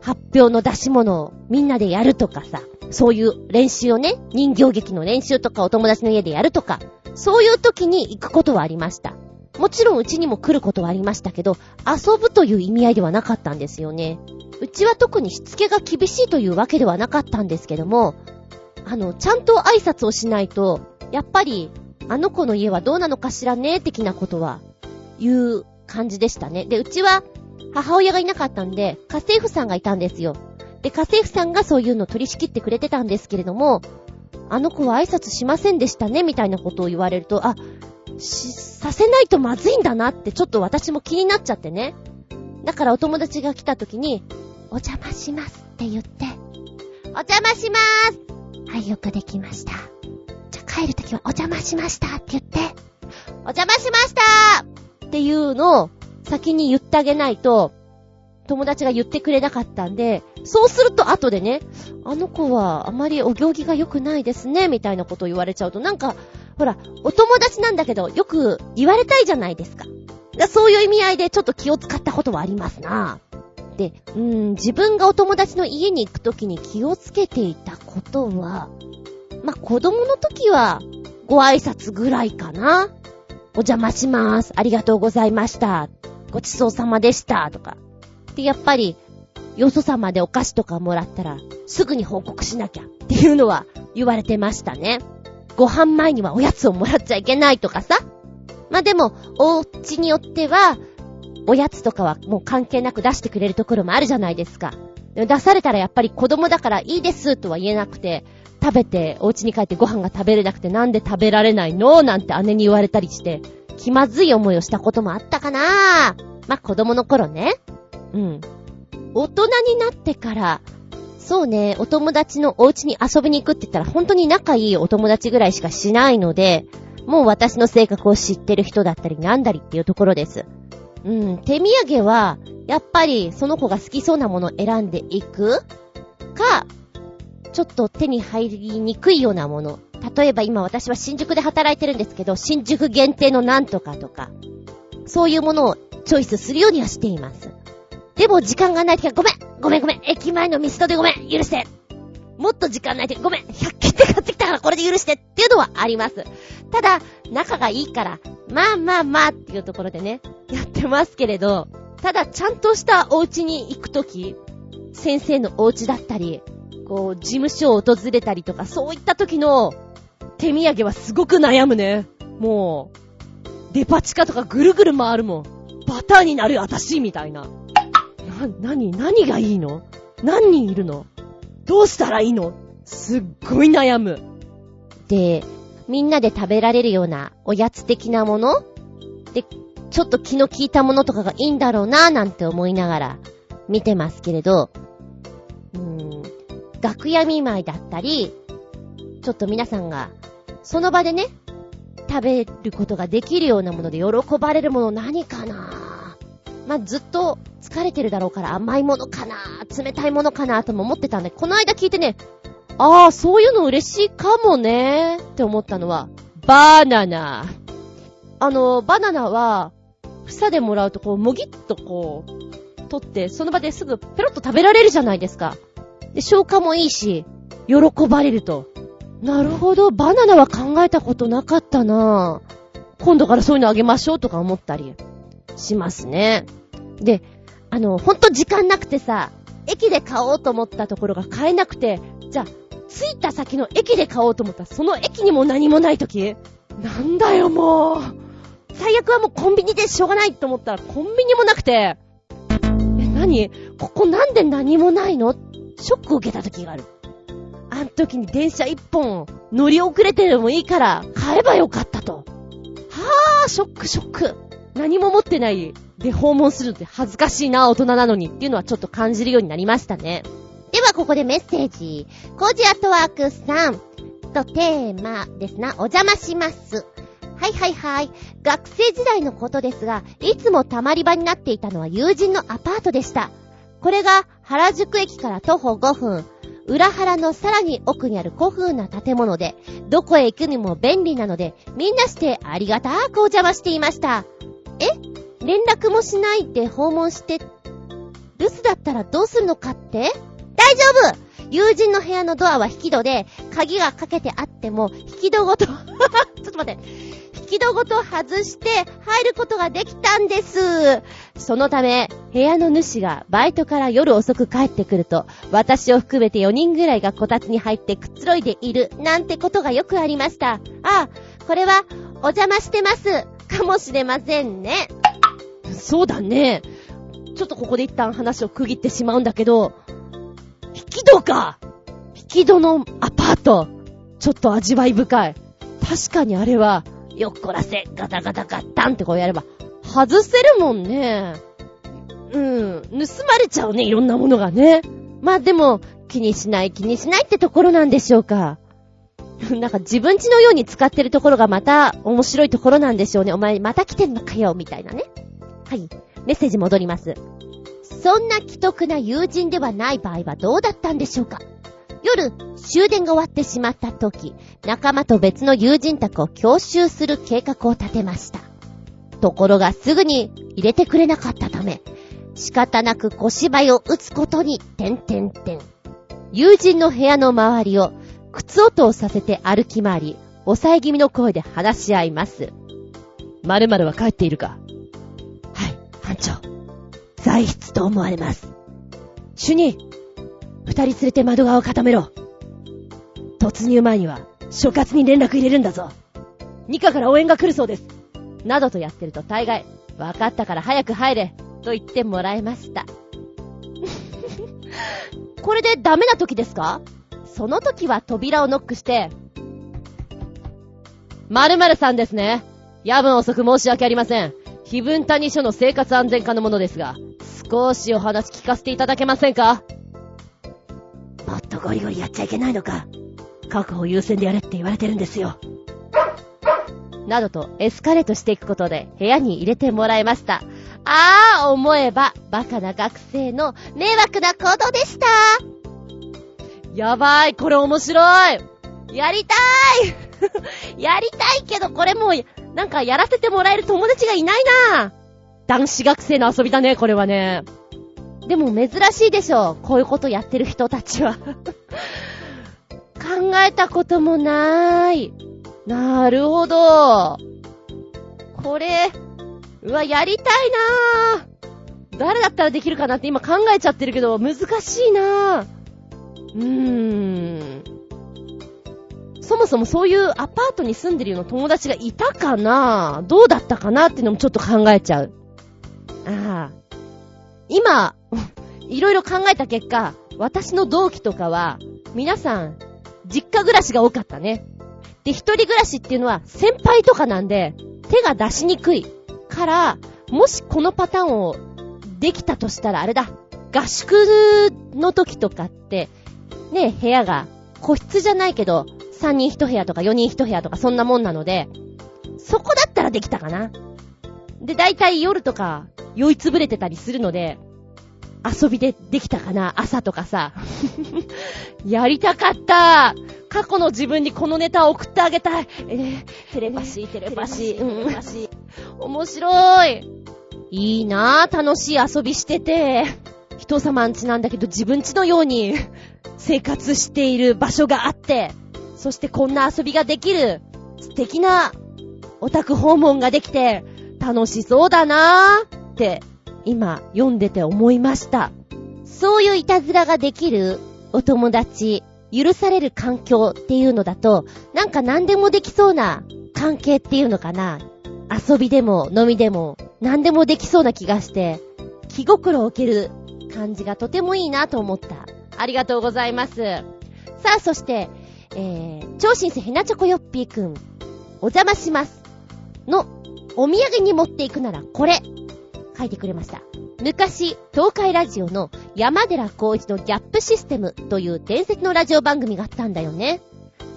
発表の出し物をみんなでやるとかさ、そういう練習をね、人形劇の練習とかお友達の家でやるとか、そういう時に行くことはありました。もちろんうちにも来ることはありましたけど、遊ぶという意味合いではなかったんですよね。うちは特にしつけが厳しいというわけではなかったんですけども、あの、ちゃんと挨拶をしないと、やっぱり、あの子の家はどうなのかしらね、的なことは、言う感じでしたね。で、うちは、母親がいなかったんで、家政婦さんがいたんですよ。で、家政婦さんがそういうのを取り仕切ってくれてたんですけれども、あの子は挨拶しませんでしたね、みたいなことを言われると、あ、し、させないとまずいんだなってちょっと私も気になっちゃってね。だからお友達が来た時に、お邪魔しますって言って、お邪魔しまーすはい、よくできました。じゃあ帰る時はお邪魔しましたって言って、お邪魔しましたっていうのを先に言ってあげないと、友達が言ってくれなかったんで、そうすると後でね、あの子はあまりお行儀が良くないですね、みたいなことを言われちゃうと、なんか、ほら、お友達なんだけど、よく言われたいじゃないですか。そういう意味合いでちょっと気を使ったことはありますな。で、うーん、自分がお友達の家に行くときに気をつけていたことは、まあ、子供の時は、ご挨拶ぐらいかな。お邪魔します。ありがとうございました。ごちそうさまでした。とか。で、やっぱり、よそ様でお菓子とかもらったら、すぐに報告しなきゃっていうのは言われてましたね。ご飯前にはおやつをもらっちゃいけないとかさ。まあ、でも、お家によっては、おやつとかはもう関係なく出してくれるところもあるじゃないですか。出されたらやっぱり子供だからいいですとは言えなくて、食べてお家に帰ってご飯が食べれなくてなんで食べられないの？なんて姉に言われたりして、気まずい思いをしたこともあったかな？まあ、子供の頃ね。うん。大人になってから、そうね、お友達のお家に遊びに行くって言ったら本当に仲いいお友達ぐらいしかしないので、もう私の性格を知ってる人だったりなんだりっていうところです。うん、手土産は、やっぱりその子が好きそうなものを選んでいく？か、ちょっと手に入りにくいようなもの。例えば今私は新宿で働いてるんですけど、新宿限定のなんとかとか、そういうものをチョイスするようにはしています。でも時間がないときはごめんごめんごめん駅前のミストでごめん許してもっと時間ないときごめん !100 均で買ってきたからこれで許してっていうのはあります。ただ、仲がいいから、まあまあまあっていうところでね、やってますけれど、ただちゃんとしたお家に行くとき、先生のお家だったり、こう、事務所を訪れたりとか、そういった時の手土産はすごく悩むね。もう、デパ地下とかぐるぐる回るもん。バターになるよ、私みたいな。な、なに、何がいいの？何人いるの？どうしたらいいの？すっごい悩む。で、みんなで食べられるようなおやつ的なもの？で、ちょっと気の利いたものとかがいいんだろうなぁなんて思いながら見てますけれど、うーん、楽屋見舞いだったり、ちょっと皆さんがその場でね、食べることができるようなもので喜ばれるもの何かな？まあ、ずっと疲れてるだろうから甘いものかな冷たいものかなとも思ってたんで、この間聞いてね、ああ、そういうの嬉しいかもねって思ったのは、バナナ。あの、バナナは、房でもらうとこう、もぎっとこう、取って、その場ですぐペロッと食べられるじゃないですか。で、消化もいいし、喜ばれると。なるほど、バナナは考えたことなかったな今度からそういうのあげましょうとか思ったりしますね。で、あの、ほんと時間なくてさ、駅で買おうと思ったところが買えなくて、じゃあ、着いた先の駅で買おうと思った、その駅にも何もない時なんだよ、もう。最悪はもうコンビニでしょうがないと思ったら、コンビニもなくて、え、何？ここなんで何もないの？ショックを受けた時がある。あん時に電車一本乗り遅れてでもいいから買えばよかったと。はぁ、ショックショック。何も持ってないで訪問するって恥ずかしいな、大人なのにっていうのはちょっと感じるようになりましたね。ではここでメッセージ。コージアットワークさんとテーマですな。お邪魔します。はいはいはい。学生時代のことですが、いつも溜まり場になっていたのは友人のアパートでした。これが原宿駅から徒歩5分、裏原のさらに奥にある古風な建物で、どこへ行くにも便利なので、みんなしてありがたーくお邪魔していました。え？連絡もしないで訪問して留守だったらどうするのかって？大丈夫友人の部屋のドアは引き戸で、鍵がかけてあっても、引き戸ごと ちょっと待って。引き戸ごと外して入ることができたんです。そのため、部屋の主がバイトから夜遅く帰ってくると、私を含めて4人ぐらいがこたつに入ってくつろいでいる、なんてことがよくありました。ああ、これは、お邪魔してます。かもしれませんね。そうだね。ちょっとここで一旦話を区切ってしまうんだけど、引き戸か引き戸のアパート。ちょっと味わい深い。確かにあれは、よっこらせ、ガタガタガッタンってこうやれば、外せるもんね。うん。盗まれちゃうね、いろんなものがね。まあでも、気にしない気にしないってところなんでしょうか。なんか自分家のように使ってるところがまた面白いところなんでしょうね。お前また来てんのかよ、みたいなね。はい。メッセージ戻ります。そんな既得な友人ではない場合はどうだったんでしょうか夜、終電が終わってしまった時、仲間と別の友人宅を強襲する計画を立てました。ところがすぐに入れてくれなかったため、仕方なく小芝居を打つことに、てんてんてん。友人の部屋の周りを靴音をさせて歩き回り、抑え気味の声で話し合います。〇〇は帰っているか？はい、班長。在室と思われます。主任二人連れて窓側を固めろ。突入前には、所轄に連絡入れるんだぞ。二課から応援が来るそうです。などとやってると大概、わかったから早く入れ、と言ってもらいました。これでダメな時ですか？その時は扉をノックして、〇〇さんですね。夜分遅く申し訳ありません。非分谷署の生活安全課のものですが、少しお話聞かせていただけませんか？もっとゴリゴリやっちゃいけないのか。確保優先でやれって言われてるんですよ。などとエスカレートしていくことで部屋に入れてもらいました。ああ、思えば、バカな学生の迷惑な行動でした。やばい、これ面白い。やりたい やりたいけど、これもう、なんかやらせてもらえる友達がいないな男子学生の遊びだね、これはね。でも珍しいでしょ。こういうことやってる人たちは 考えたこともなーい。なるほど。これ、うわ、やりたいなぁ。誰だったらできるかなって今考えちゃってるけど、難しいなぁ。うーん。そもそもそういうアパートに住んでるような友達がいたかな？どうだったかなっていうのもちょっと考えちゃう。ああ。今、いろいろ考えた結果、私の同期とかは、皆さん、実家暮らしが多かったね。で、一人暮らしっていうのは先輩とかなんで、手が出しにくい。から、もしこのパターンをできたとしたらあれだ。合宿の時とかって、ね、部屋が個室じゃないけど、3人1部屋とか4人1部屋とかそんなもんなので、そこだったらできたかな。で、だいたい夜とか酔いつぶれてたりするので、遊びでできたかな朝とかさ。やりたかった過去の自分にこのネタを送ってあげたい。えー、テレパシー、テレパシー、うん、テレパシー。面白い。いいなぁ、楽しい遊びしてて。人様んちなんだけど自分ちのように生活している場所があって、そしてこんな遊びができる素敵なオタク訪問ができて楽しそうだなぁって今読んでて思いました。そういういたずらができるお友達、許される環境っていうのだと、なんか何でもできそうな関係っていうのかな。遊びでも飲みでも何でもできそうな気がして、気心を受ける感じがとてもいいなと思った。ありがとうございます。さあ、そして、えー、超新星ヘナチョコヨッピーくん、お邪魔します。の、お土産に持っていくならこれ。書いてくれました。昔、東海ラジオの山寺孝一のギャップシステムという伝説のラジオ番組があったんだよね。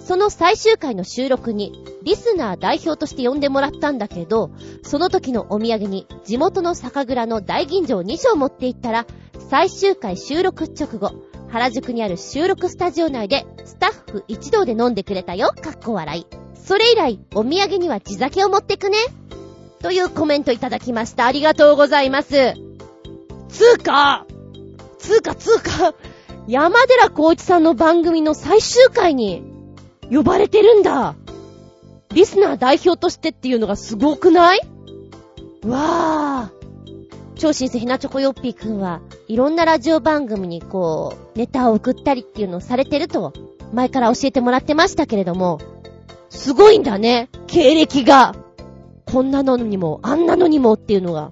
その最終回の収録に、リスナー代表として呼んでもらったんだけど、その時のお土産に地元の酒蔵の大吟醸2升持って行ったら、最終回収録直後、原宿にある収録スタジオ内でスタッフ一同で飲んでくれたよ、かっこ笑い。それ以来、お土産には地酒を持ってくね。というコメントいただきました。ありがとうございます。つーか、つうかつうか、山寺孝一さんの番組の最終回に呼ばれてるんだ。リスナー代表としてっていうのがすごくない？わー。超新星ひなチョコヨッピーくんはいろんなラジオ番組にこう、ネタを送ったりっていうのをされてると、前から教えてもらってましたけれども、すごいんだね、経歴が。こんなのにも、あんなのにもっていうのが、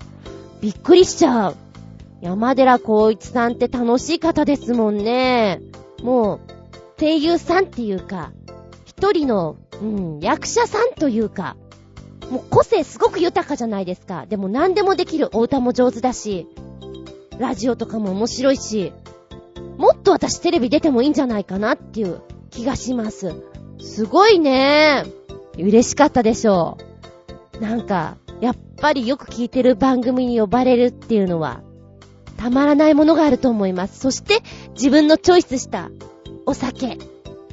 びっくりしちゃう。山寺孝一さんって楽しい方ですもんね。もう、声優さんっていうか、一人の、うん、役者さんというか、もう個性すごく豊かじゃないですか。でも何でもできるお歌も上手だし、ラジオとかも面白いし、もっと私テレビ出てもいいんじゃないかなっていう気がします。すごいね。嬉しかったでしょう。なんか、やっぱりよく聞いてる番組に呼ばれるっていうのは、たまらないものがあると思います。そして、自分のチョイスしたお酒。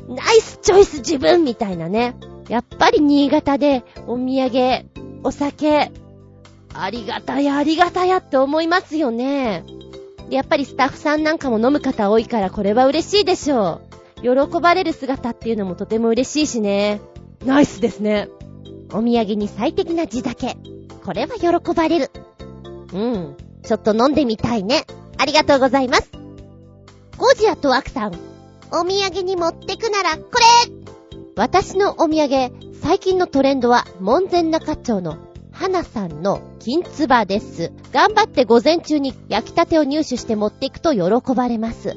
ナイスチョイス自分みたいなね。やっぱり新潟でお土産、お酒、ありがたやありがたやって思いますよね。やっぱりスタッフさんなんかも飲む方多いからこれは嬉しいでしょう。喜ばれる姿っていうのもとても嬉しいしね。ナイスですね。お土産に最適な地酒。これは喜ばれる。うん。ちょっと飲んでみたいね。ありがとうございます。ゴジアとワクさん。お土産に持ってくならこれ私のお土産、最近のトレンドは、門前仲町の花さんの金つばです。頑張って午前中に焼きたてを入手して持っていくと喜ばれます。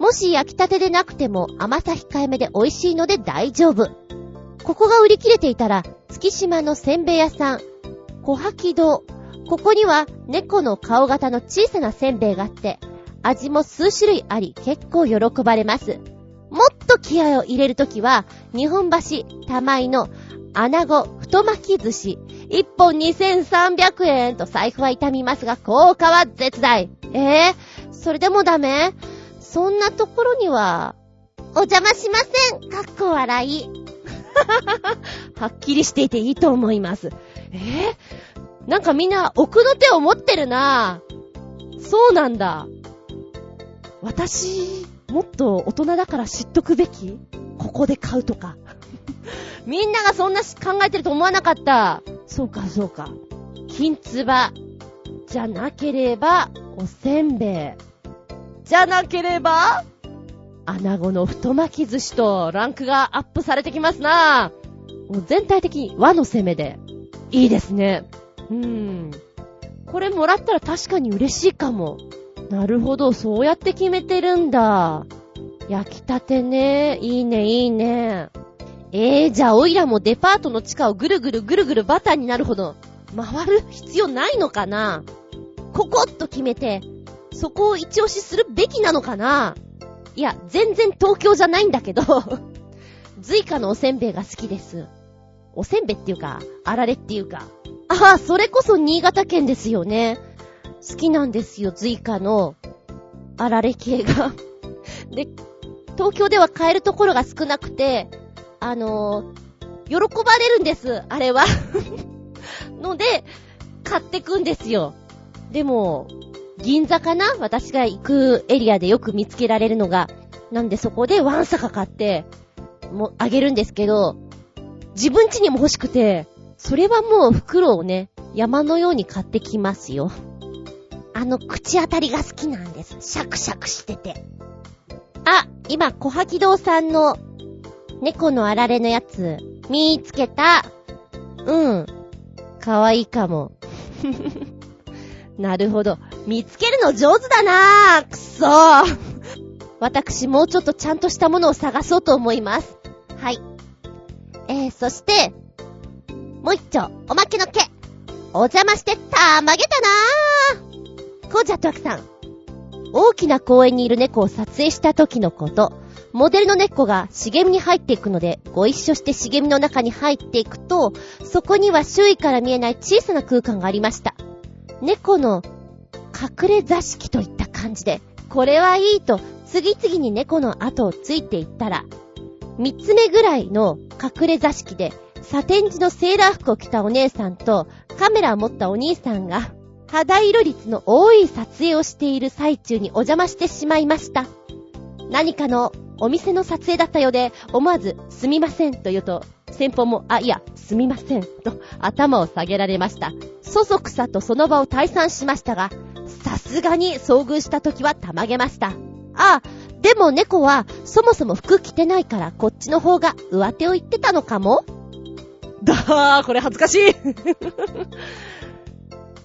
もし焼きたてでなくても甘さ控えめで美味しいので大丈夫。ここが売り切れていたら、月島のせんべい屋さん、小吐堂。ここには猫の顔型の小さなせんべいがあって、味も数種類あり結構喜ばれます。もっと気合を入れるときは、日本橋玉井の穴子太巻き寿司、1本2300円と財布は痛みますが、効果は絶大。えー、それでもダメ？そんなところには、お邪魔しません。かっこ笑い。はっきりしていていいと思います。えー、なんかみんな奥の手を持ってるなぁそうなんだ。私、もっと大人だから知っとくべき？ここで買うとか。みんながそんな考えてると思わなかった。そうか、そうか。金つば。じゃなければ、おせんべい。じゃなければ、穴子の太巻き寿司とランクがアップされてきますなもう全体的に和の攻めで、いいですね。うーん。これもらったら確かに嬉しいかも。なるほど、そうやって決めてるんだ。焼きたてね。いいね、いいね。えー、じゃあ、おいらもデパートの地下をぐるぐるぐるぐるバターになるほど、回る必要ないのかなここっと決めて、そこを一押しするべきなのかないや、全然東京じゃないんだけど ズイカのおせんべいが好きです。おせんべいっていうか、あられっていうか。ああ、それこそ新潟県ですよね。好きなんですよ、ズイカの、あられ系が で、東京では買えるところが少なくて、あのー、喜ばれるんです、あれは ので、買ってくんですよ。でも、銀座かな？私が行くエリアでよく見つけられるのが。なんでそこでワンサカ買って、もう、あげるんですけど、自分家にも欲しくて、それはもう袋をね、山のように買ってきますよ。あの口当たりが好きなんです。シャクシャクしてて。あ、今、小吐堂さんの猫のあられのやつ、見つけた。うん。かわいいかも。なるほど。見つけるの上手だなぁ。くそー。私、もうちょっとちゃんとしたものを探そうと思います。はい。えー、そして、もう一丁、おまけの毛。お邪魔してたまげたなぁ。コージャットワクさん。大きな公園にいる猫を撮影した時のこと。モデルの猫が茂みに入っていくので、ご一緒して茂みの中に入っていくと、そこには周囲から見えない小さな空間がありました。猫の隠れ座敷といった感じで、これはいいと、次々に猫の後をついていったら、三つ目ぐらいの隠れ座敷で、サテン地のセーラー服を着たお姉さんと、カメラを持ったお兄さんが、肌色率の多い撮影をしている最中にお邪魔してしまいました。何かのお店の撮影だったようで、思わずすみませんと言うと、先方も、あ、いや、すみません、と頭を下げられました。そそくさとその場を退散しましたが、さすがに遭遇した時はたまげました。あ、でも猫はそもそも服着てないからこっちの方が上手を言ってたのかも？だー、これ恥ずかしい。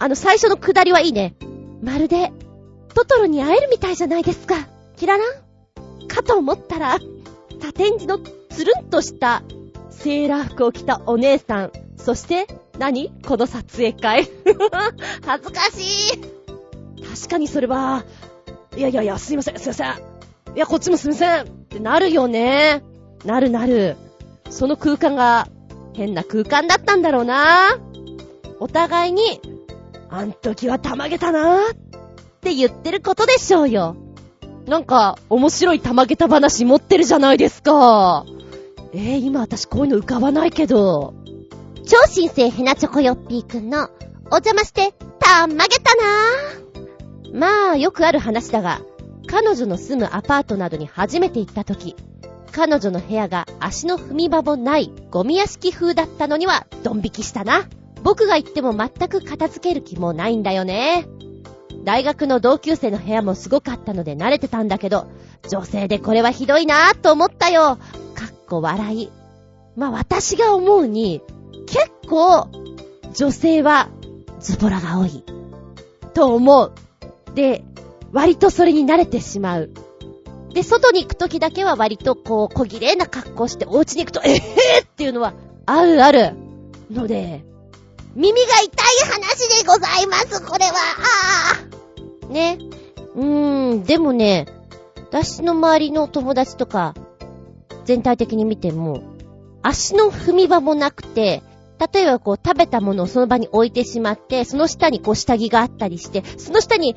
あの最初のくだりはいいね。まるで、トトロに会えるみたいじゃないですか。キララかと思ったら、縦地のつるんとしたセーラー服を着たお姉さん。そして、何？この撮影会。恥ずかしい。確かにそれは、いやいやいや、すいません、すいません。いや、こっちもすいません。ってなるよね。なるなる。その空間が変な空間だったんだろうな。お互いに、あん時はたまげたなって言ってることでしょうよ。なんか、面白いたまげた話持ってるじゃないですか。えー、今私こういうの浮かばないけど。超新星ヘナチョコヨッピーくんの、お邪魔して、たまげたなぁ。まあ、よくある話だが、彼女の住むアパートなどに初めて行った時、彼女の部屋が足の踏み場もないゴミ屋敷風だったのにはドン引きしたな。僕が行っても全く片付ける気もないんだよね。大学の同級生の部屋もすごかったので慣れてたんだけど、女性でこれはひどいなぁと思ったよ。かっこ笑い。まあ私が思うに、結構、女性はズボラが多い。と思う。で、割とそれに慣れてしまう。で、外に行くときだけは割とこう、小綺麗な格好してお家に行くと、えへーっていうのは、あるある。ので、耳が痛い話でございます、これは。ああ。ね。うーん、でもね、私の周りの友達とか、全体的に見ても、足の踏み場もなくて、例えばこう食べたものをその場に置いてしまって、その下にこう下着があったりして、その下に、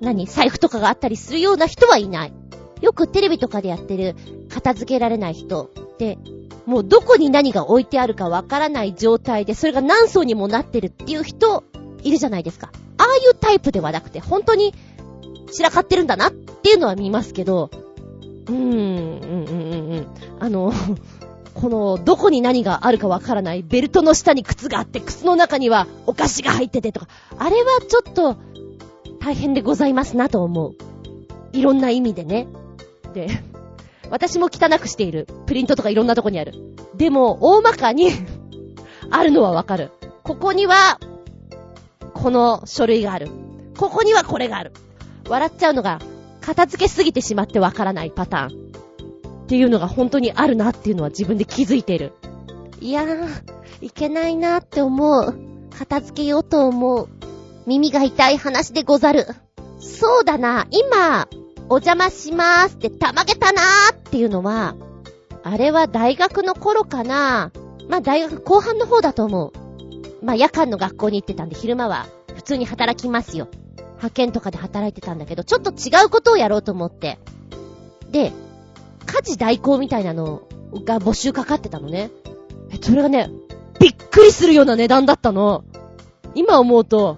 何、財布とかがあったりするような人はいない。よくテレビとかでやってる片付けられない人って、もうどこに何が置いてあるかわからない状態で、それが何層にもなってるっていう人、いるじゃないですか。ああいうタイプではなくて、本当に散らかってるんだなっていうのは見ますけど、うーん、うん、うん、うん、あの、この、どこに何があるかわからない、ベルトの下に靴があって、靴の中にはお菓子が入っててとか、あれはちょっと、大変でございますなと思う。いろんな意味でね。で、私も汚くしている。プリントとかいろんなとこにある。でも、大まかに あるのはわかる。ここには、この書類がある。ここにはこれがある。笑っちゃうのが、片付けすぎてしまってわからないパターン。っていうのが本当にあるなっていうのは自分で気づいている。いやー、いけないなって思う。片付けようと思う。耳が痛い話でござる。そうだな、今、お邪魔しまーすってたまげたなーっていうのは、あれは大学の頃かなまあ大学後半の方だと思う。まあ夜間の学校に行ってたんで昼間は普通に働きますよ。派遣とかで働いてたんだけど、ちょっと違うことをやろうと思って。で、家事代行みたいなのが募集かかってたのね。え、それがね、びっくりするような値段だったの。今思うと、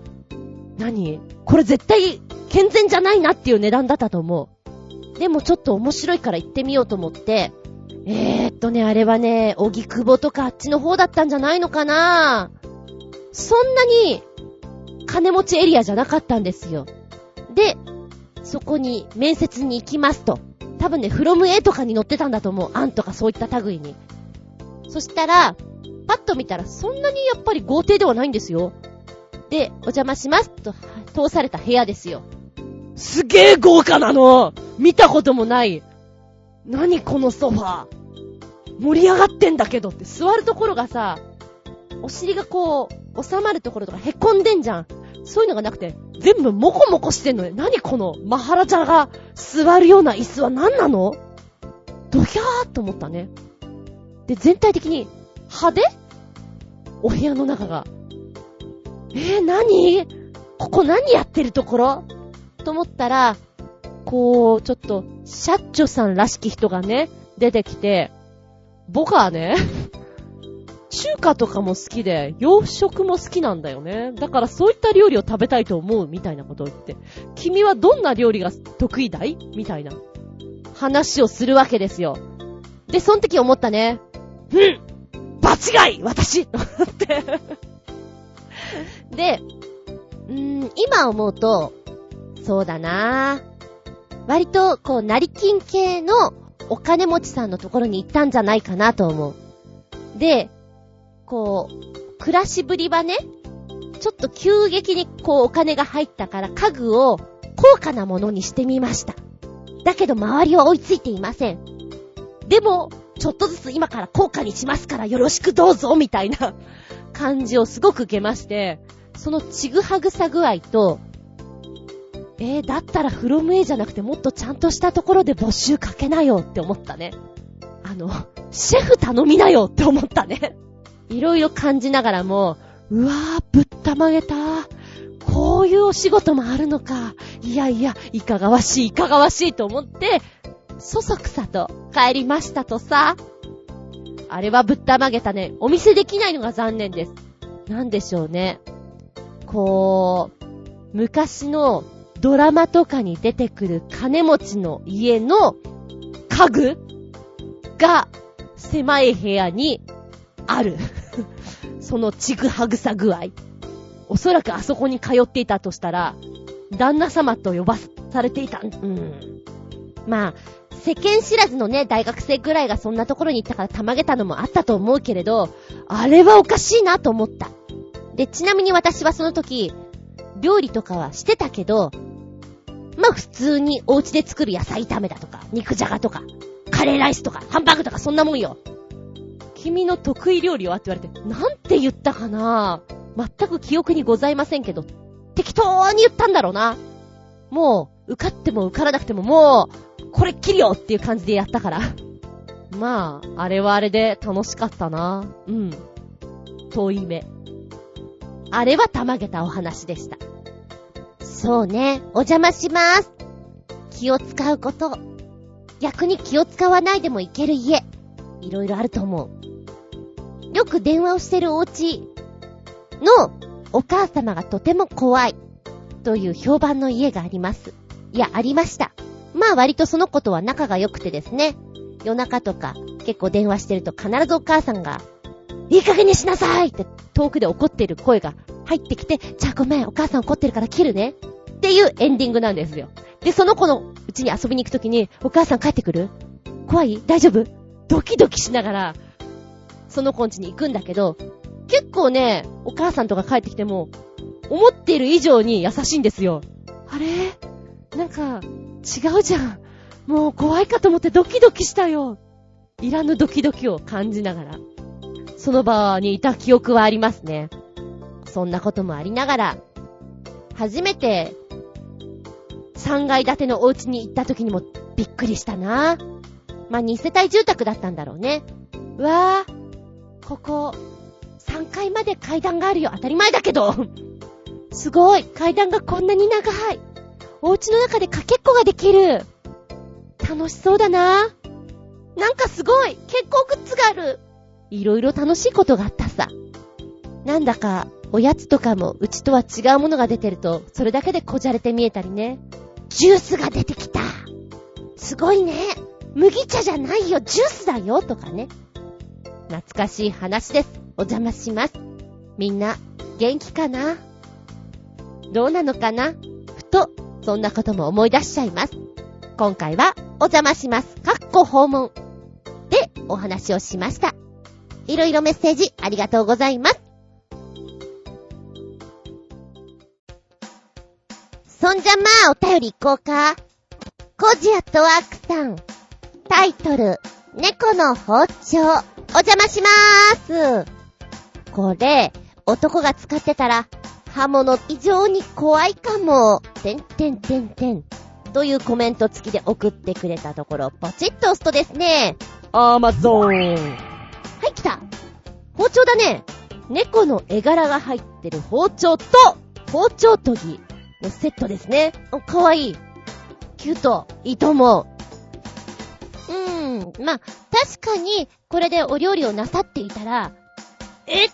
何？これ絶対健全じゃないなっていう値段だったと思う。でもちょっと面白いから行ってみようと思って、えー、っとね、あれはね、荻窪とかあっちの方だったんじゃないのかなそんなに金持ちエリアじゃなかったんですよ。で、そこに面接に行きますと。多分ね、フロム A とかに載ってたんだと思う。案とかそういった類に。そしたら、パッと見たらそんなにやっぱり豪邸ではないんですよ。で、お邪魔しますと通された部屋ですよ。すげえ豪華なの見たこともない。何このソファー盛り上がってんだけどって座るところがさ、お尻がこう、収まるところとか凹んでんじゃん。そういうのがなくて、全部モコモコしてんのよ。何このマハラジャが座るような椅子は何なの？ドキャーっと思ったね。で、全体的に派手？お部屋の中が。えー、何？ここ何やってるところ？と思ったら、こう、ちょっと、シャッチョさんらしき人がね、出てきて、僕はね、中華とかも好きで、洋食も好きなんだよね。だからそういった料理を食べたいと思うみたいなことを言って、君はどんな料理が得意だい？みたいな話をするわけですよ。で、その時思ったね。うん場違い私と思って で、うーん、今思うと、そうだな割と、こう、成金系のお金持ちさんのところに行ったんじゃないかなと思う。で、こう、暮らしぶりはね、ちょっと急激にこうお金が入ったから家具を高価なものにしてみました。だけど周りは追いついていません。でも、ちょっとずつ今から高価にしますからよろしくどうぞみたいな感じをすごく受けまして、そのちぐはぐさ具合と、えー、だったらフロム A じゃなくてもっとちゃんとしたところで募集かけなよって思ったね。あの、シェフ頼みなよって思ったね。いろいろ感じながらも、うわぁ、ぶったまげた。こういうお仕事もあるのか。いやいや、いかがわしい、いかがわしいと思って、そそくさと帰りましたとさ。あれはぶったまげたね。お見せできないのが残念です。なんでしょうね。こう、昔のドラマとかに出てくる金持ちの家の家具が狭い部屋にある。そのちぐはぐさ具合。おそらくあそこに通っていたとしたら、旦那様と呼ばされていた。うん。まあ、世間知らずのね、大学生ぐらいがそんなところに行ったからたまげたのもあったと思うけれど、あれはおかしいなと思った。で、ちなみに私はその時、料理とかはしてたけど、まあ普通にお家で作る野菜炒めだとか、肉じゃがとか、カレーライスとか、ハンバーグとかそんなもんよ。君の得意料理はって言われて、なんて言ったかな全く記憶にございませんけど、適当に言ったんだろうな。もう、受かっても受からなくてももう、これっきりよっていう感じでやったから。まあ、あれはあれで楽しかったな。うん。遠い目。あれはたまげたお話でした。そうね、お邪魔します。気を使うこと。逆に気を使わないでもいける家。いろいろあると思う。よく電話をしてるお家のお母様がとても怖いという評判の家があります。いや、ありました。まあ割とその子とは仲が良くてですね。夜中とか結構電話してると必ずお母さんが、いい加減にしなさいって遠くで怒ってる声が入ってきて、じゃあごめん、お母さん怒ってるから切るね。っていうエンディングなんですよ。で、その子のうちに遊びに行くときに、お母さん帰ってくる？怖い？大丈夫？ドキドキしながら、その子んちに行くんだけど、結構ね、お母さんとか帰ってきても、思っている以上に優しいんですよ。あれ？なんか、違うじゃん。もう怖いかと思ってドキドキしたよ。いらぬドキドキを感じながら、その場にいた記憶はありますね。そんなこともありながら、初めて、3階建てのお家に行った時にもびっくりしたな。まあ、2世帯住宅だったんだろうね。うわぁ、ここ、3階まで階段があるよ。当たり前だけど。すごい。階段がこんなに長い。お家の中でかけっこができる。楽しそうだな。なんかすごい。結構グッズがある。いろいろ楽しいことがあったさ。なんだか、おやつとかもうちとは違うものが出てると、それだけでこじゃれて見えたりね。ジュースが出てきた。すごいね。麦茶じゃないよ、ジュースだよ、とかね。懐かしい話です。お邪魔します。みんな、元気かな？どうなのかな？ふと、そんなことも思い出しちゃいます。今回は、お邪魔します。かっこ訪問。で、お話をしました。いろいろメッセージありがとうございます。そんじゃまあ、お便り行こうか。コジアットワークさん。タイトル、猫の包丁。お邪魔しまーす。これ、男が使ってたら、刃物異常に怖いかも。てんてんてんてん。というコメント付きで送ってくれたところ、ポチッと押すとですね。アーマゾーン。はい、来た。包丁だね。猫の絵柄が入ってる包丁と、包丁研ぎ。セットですね。かわいい。キュート。いいと思う。うーん。まあ、確かに、これでお料理をなさっていたら、え？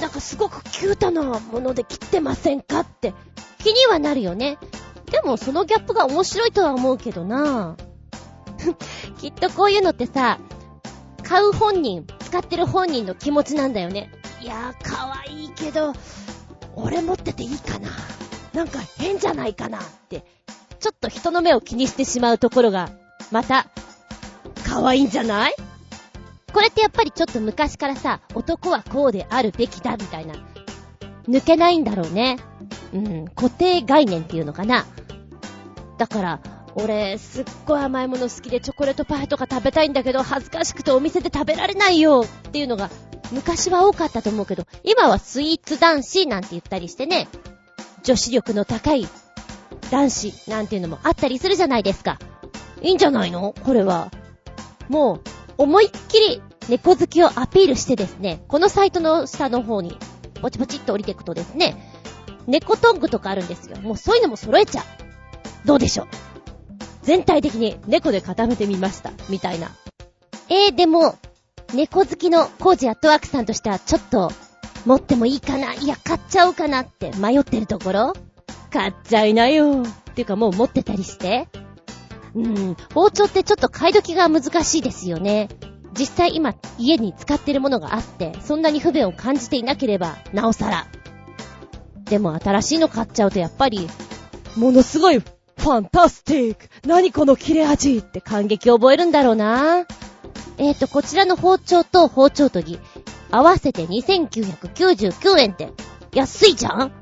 なんかすごくキュートなもので切ってませんかって。気にはなるよね。でもそのギャップが面白いとは思うけどな きっとこういうのってさ、買う本人、使ってる本人の気持ちなんだよね。いやー、かわいいけど、俺持ってていいかななんか変じゃないかなって、ちょっと人の目を気にしてしまうところが、また、かわいいんじゃない？これってやっぱりちょっと昔からさ、男はこうであるべきだみたいな、抜けないんだろうね。うん、固定概念っていうのかな。だから、俺、すっごい甘いもの好きでチョコレートパイとか食べたいんだけど、恥ずかしくてお店で食べられないよっていうのが昔は多かったと思うけど、今はスイーツ男子なんて言ったりしてね、女子力の高い男子なんていうのもあったりするじゃないですか。いいんじゃないの？これは。もう、思いっきり猫好きをアピールしてですね、このサイトの下の方に、ポチポチっと降りていくとですね、猫トングとかあるんですよ。もうそういうのも揃えちゃう。どうでしょう？全体的に猫で固めてみました。みたいな。えー、でも、猫好きのコージアットワークさんとしてはちょっと、持ってもいいかな？いや、買っちゃおうかなって迷ってるところ？買っちゃいなよ。っていうかもう持ってたりして？うん、包丁ってちょっと買い時が難しいですよね。実際今家に使ってるものがあって、そんなに不便を感じていなければ、なおさら。でも新しいの買っちゃうとやっぱり、ものすごいファンタスティック何この切れ味って感激を覚えるんだろうな。えーと、こちらの包丁と包丁研ぎ、合わせて2999円って、安いじゃん？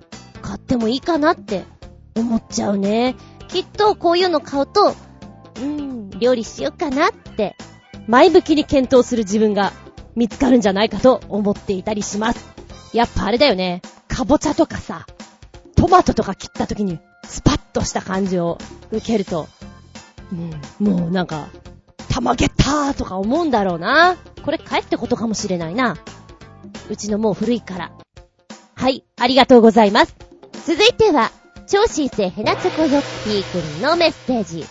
買ってもいいかなって思っちゃうね。きっとこういうの買うと、うーん、料理しようかなって、前向きに検討する自分が見つかるんじゃないかと思っていたりします。やっぱあれだよね。かぼちゃとかさ、トマトとか切った時に、スパッとした感じを受けると、うん、もうなんか、たまげったーとか思うんだろうな。これ帰ってことかもしれないな。うちのもう古いから。はい、ありがとうございます。続いては、超新星ヘナチョコヨッピーくんのメッセージ。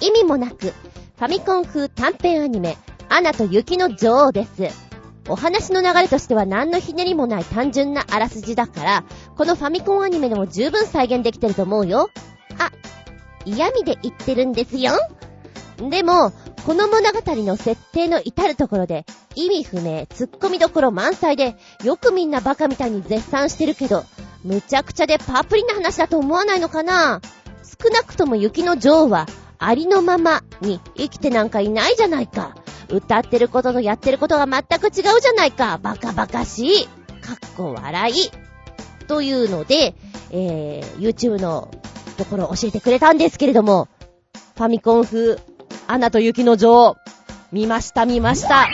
意味もなく、ファミコン風短編アニメ、アナと雪の女王です。お話の流れとしては何のひねりもない単純なあらすじだから、このファミコンアニメでも十分再現できてると思うよ。あ、嫌味で言ってるんですよ。でも、この物語の設定の至るところで、意味不明、突っ込みどころ満載で、よくみんなバカみたいに絶賛してるけど、むちゃくちゃでパプリな話だと思わないのかな？少なくとも雪の女王は、ありのままに生きてなんかいないじゃないか。歌ってることとやってることが全く違うじゃないか。バカバカしい。かっこ笑い。というので、えー、YouTube のところ教えてくれたんですけれども、ファミコン風、アナと雪の女王、見ました見ました。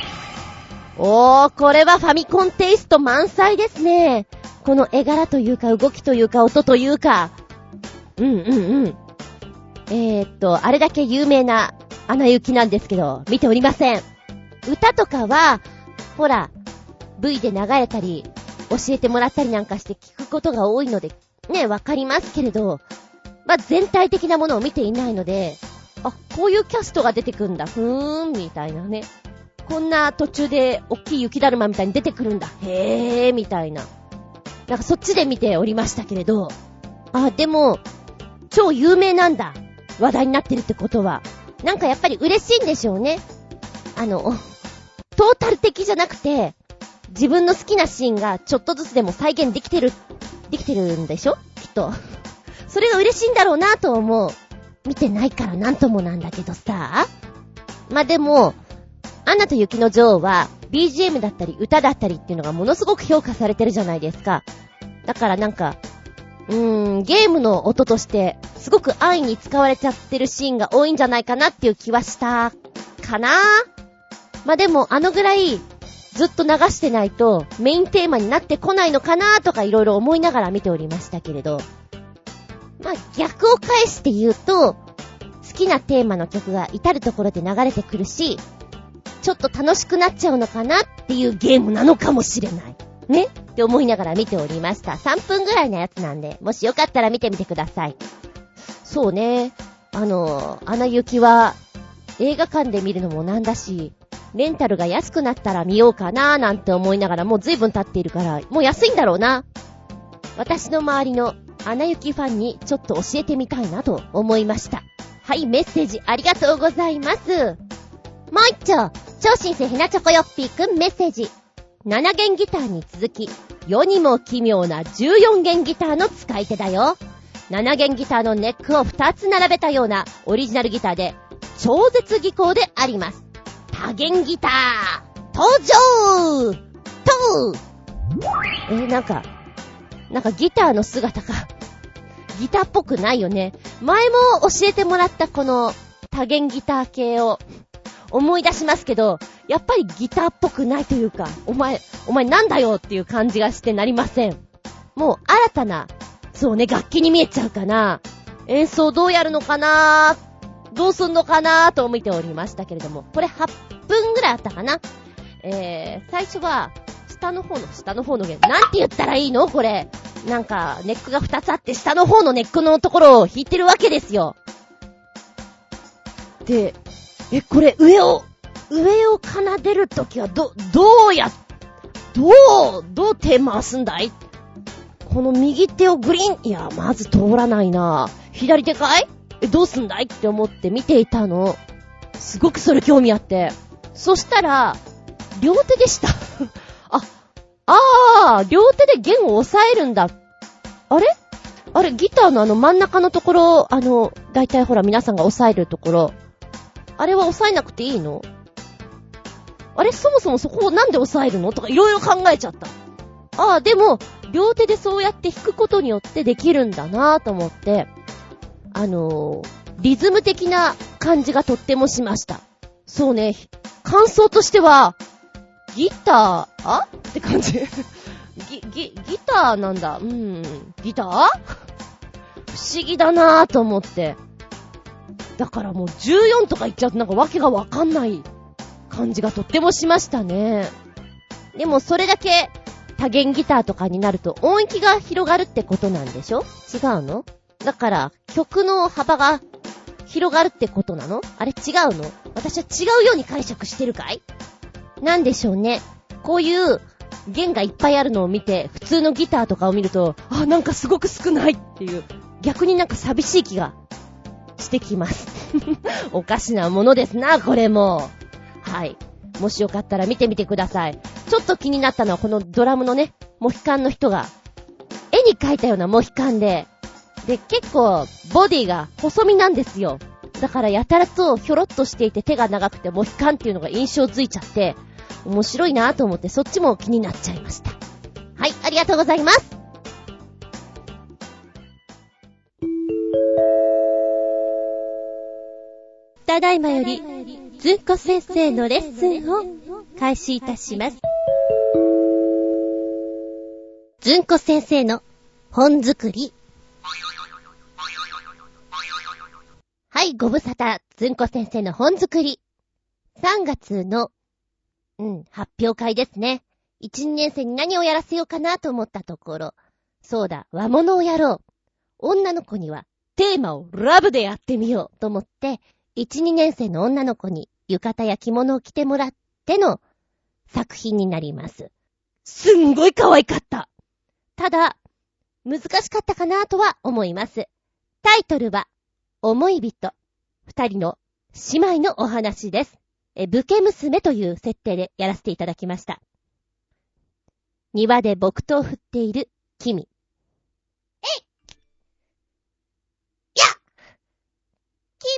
おー、これはファミコンテイスト満載ですね。この絵柄というか動きというか音というか。うんうんうん。えー、っと、あれだけ有名なアナ雪なんですけど、見ておりません。歌とかは、ほら、V で流れたり、教えてもらったりなんかして聞くことが多いので、ね、わかりますけれど、まあ、全体的なものを見ていないので、あ、こういうキャストが出てくんだ、ふーん、みたいなね。こんな途中で大きい雪だるまみたいに出てくるんだ、へー、みたいな。なんかそっちで見ておりましたけれど、あ、でも、超有名なんだ。話題になってるってことは。なんかやっぱり嬉しいんでしょうね。あの、トータル的じゃなくて、自分の好きなシーンがちょっとずつでも再現できてる、できてるんでしょ？きっと。それが嬉しいんだろうなと思う。見てないからなんともなんだけどさ。まあ、でも、アナと雪の女王は BGM だったり歌だったりっていうのがものすごく評価されてるじゃないですか。だからなんか、うーん、ゲームの音として、すごく安易に使われちゃってるシーンが多いんじゃないかなっていう気はした、かなまあ、でも、あのぐらい、ずっと流してないと、メインテーマになってこないのかなとかいろいろ思いながら見ておりましたけれど。まあ、逆を返して言うと、好きなテーマの曲が至るところで流れてくるし、ちょっと楽しくなっちゃうのかなっていうゲームなのかもしれない。ね？って思いながら見ておりました。3分ぐらいのやつなんで、もしよかったら見てみてください。そうね。あの、アナ雪は、映画館で見るのもなんだし、レンタルが安くなったら見ようかなーなんて思いながらもう随分経っているから、もう安いんだろうな。私の周りのアナ雪ファンにちょっと教えてみたいなと思いました。はい、メッセージありがとうございます。もう一丁、超新星ひなチョコヨッピーくんメッセージ。7弦ギターに続き、世にも奇妙な14弦ギターの使い手だよ。7弦ギターのネックを2つ並べたようなオリジナルギターで、超絶技巧であります。多弦ギター、登場とえ、なんか、なんかギターの姿が、ギターっぽくないよね。前も教えてもらったこの多弦ギター系を思い出しますけど、やっぱりギターっぽくないというか、お前、お前なんだよっていう感じがしてなりません。もう新たな、そうね、楽器に見えちゃうかな。演奏どうやるのかなどうすんのかなと見ておりましたけれども、これ8分ぐらいあったかな。えー、最初は、下の方の下の方の弦。なんて言ったらいいの？これ。なんか、ネックが2つあって、下の方のネックのところを弾いてるわけですよ。で、え、これ上を、上を奏でるときはど、どうや、どう、どう手回すんだい？この右手をグリーン、いや、まず通らないな左手かい？え、どうすんだい？って思って見ていたの。すごくそれ興味あって。そしたら、両手でした。あ、あー、両手で弦を押さえるんだ。あれ？あれ、ギターのあの真ん中のところ、あの、だいたいほら皆さんが押さえるところ、あれは押さえなくていいの？あれそもそもそこをなんで押さえるの？とかいろいろ考えちゃった。ああ、でも、両手でそうやって弾くことによってできるんだなぁと思って、あのー、リズム的な感じがとってもしました。そうね、感想としては、ギター、あって感じ。ギ、ギ、ギターなんだ。うん、ギター？不思議だなぁと思って。だからもう14とか言っちゃうとなんかわけがわかんない感じがとってもしましたね。でもそれだけ多弦ギターとかになると音域が広がるってことなんでしょ？違うの？だから曲の幅が広がるってことなの？あれ違うの？私は違うように解釈してるかい？なんでしょうね。こういう弦がいっぱいあるのを見て、普通のギターとかを見ると、あ、なんかすごく少ないっていう、逆になんか寂しい気がしてきます。おかしなものですな、これも。はい。もしよかったら見てみてください。ちょっと気になったのはこのドラムのね、モヒカンの人が、絵に描いたようなモヒカンで、で、結構、ボディが細身なんですよ。だからやたらとひょろっとしていて手が長くてモヒカンっていうのが印象ついちゃって、面白いなと思ってそっちも気になっちゃいました。はい、ありがとうございます。ただいまより、ずんこ先生のレッスンを開始いたします。ずんこ先生の本作り。はい、ご無沙汰、ずんこ先生の本作り。3月の、うん、発表会ですね。1、2年生に何をやらせようかなと思ったところ、そうだ、和物をやろう。女の子にはテーマをラブでやってみようと思って、1、2年生の女の子に浴衣や着物を着てもらっての作品になります。すんごい可愛かった。ただ、難しかったかなとは思います。タイトルは、思い人。二人の姉妹のお話です。え、武家娘という設定でやらせていただきました。庭で木刀を振っている君。えい君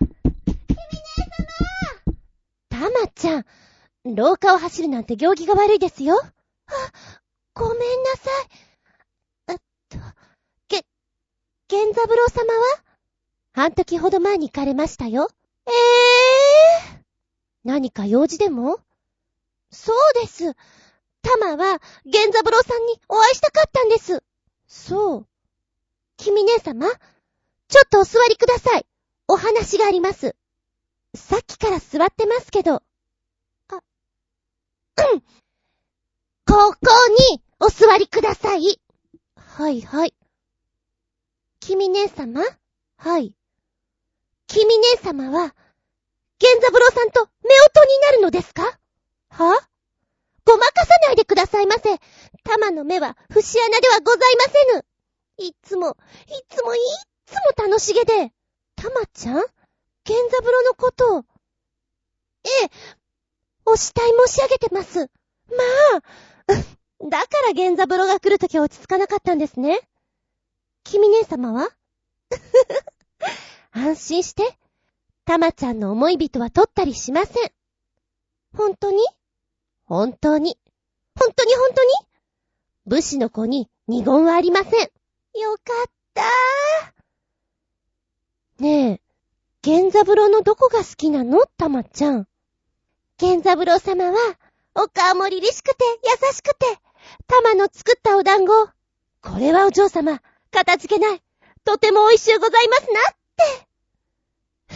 姉様君姉様たまちゃん、廊下を走るなんて行儀が悪いですよ。あ、ごめんなさい。えっと、げ、玄三郎様は？半時ほど前に行かれましたよ。ええー？何か用事でも？そうです。タマは、玄三郎さんにお会いしたかったんです。そう。君姉様ちょっとお座りください。お話があります。さっきから座ってますけど。あ、うん。ここにお座りください。はいはい。君姉様？はい。君姉様は、源三郎さんと夫婦になるのですか？は？ごまかさないでくださいませ。玉の目は節穴ではございませぬ。いつも、いつも、いつも楽しげで。玉ちゃん？源三郎のことを。ええ、お慕い申し上げてます。まあ、だから源三郎が来るときは落ち着かなかったんですね。君姉様は？安心して。たまちゃんの思い人は取ったりしません。本当に？本当に。本当に？本当に？武士の子に二言はありません。よかったー。ねえ、源三郎のどこが好きなの？たまちゃん。源三郎様は、お顔も凛々しくて優しくて、たまの作ったお団子。これはお嬢様、片付けない。とても美味しゅうございますなっ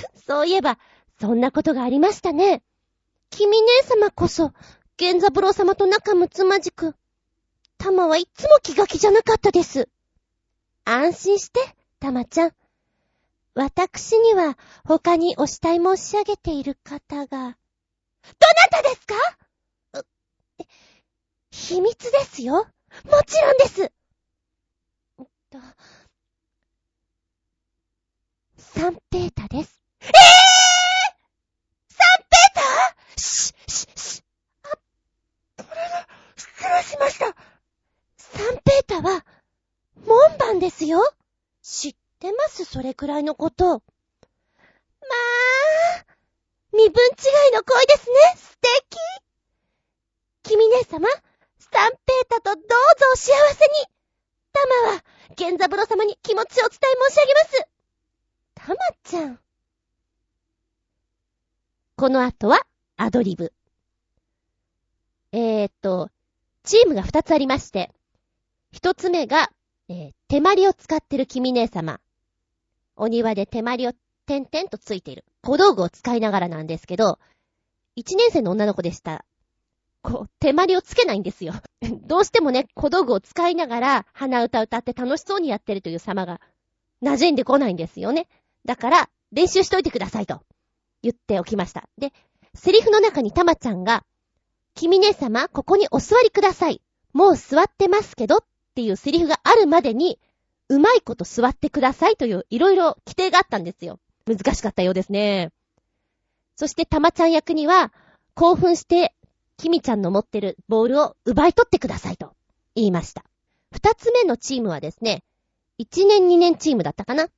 て。そういえば、そんなことがありましたね。君姉様こそ、源三郎様と仲睦まじく、玉はいつも気が気じゃなかったです。安心して、玉ちゃん。私には、他にお慕い申し上げている方が。どなたですか？秘密ですよ。もちろんです。と、サンペータです。えぇ、ー、サンペーター？し、し、し、あ、これが、失礼しました。サンペータは、門番ですよ。知ってます？それくらいのこと。まあ、身分違いの恋ですね。素敵。君姉様、サンペータとどうぞお幸せに。タマは、源三郎様に気持ちをお伝え申し上げます。タマちゃん。この後は、アドリブ。えー、っと、チームが二つありまして、一つ目が、えー、手まりを使ってる君姉様。お庭で手まりを点々とついている。小道具を使いながらなんです。けど、一年生の女の子でした。こう、手まりをつけないんですよ。どうしてもね、小道具を使いながら鼻歌歌って楽しそうにやってるという様が馴染んでこないんですよね。だから、練習しといてくださいと言っておきました。で、セリフの中にたまちゃんが、君姉様、ここにお座りください。もう座ってますけどっていうセリフがあるまでに、うまいこと座ってくださいといういろいろ規定があったんですよ。難しかったようですね。そしてたまちゃん役には、興奮して、きみちゃんの持ってるボールを奪い取ってくださいと言いました。二つ目のチームはですね、一年二年チームだったかな？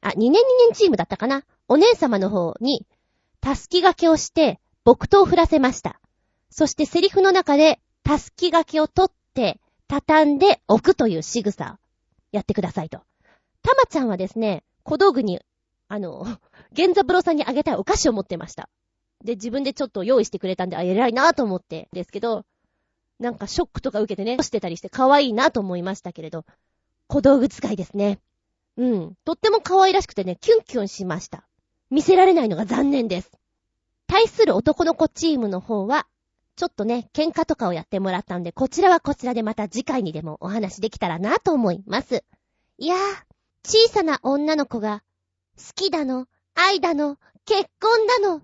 あ、二年二年チームだったかな？お姉様の方に、たすき掛けをして、木刀を振らせました。そしてセリフの中で、たすき掛けを取って、畳んで置くという仕草、やってくださいと。たまちゃんはですね、小道具に、あの、源三郎さんにあげたいお菓子を持ってました。で、自分でちょっと用意してくれたんで、あ、偉いなと思って、ですけど、なんかショックとか受けてね、してたりして可愛いなと思いましたけれど、小道具使いですね。うん。とっても可愛らしくてね、キュンキュンしました。見せられないのが残念です。対する男の子チームの方は、ちょっとね、喧嘩とかをやってもらったんで、こちらはこちらでまた次回にでもお話できたらなと思います。いやー、小さな女の子が、好きだの、愛だの、結婚だの、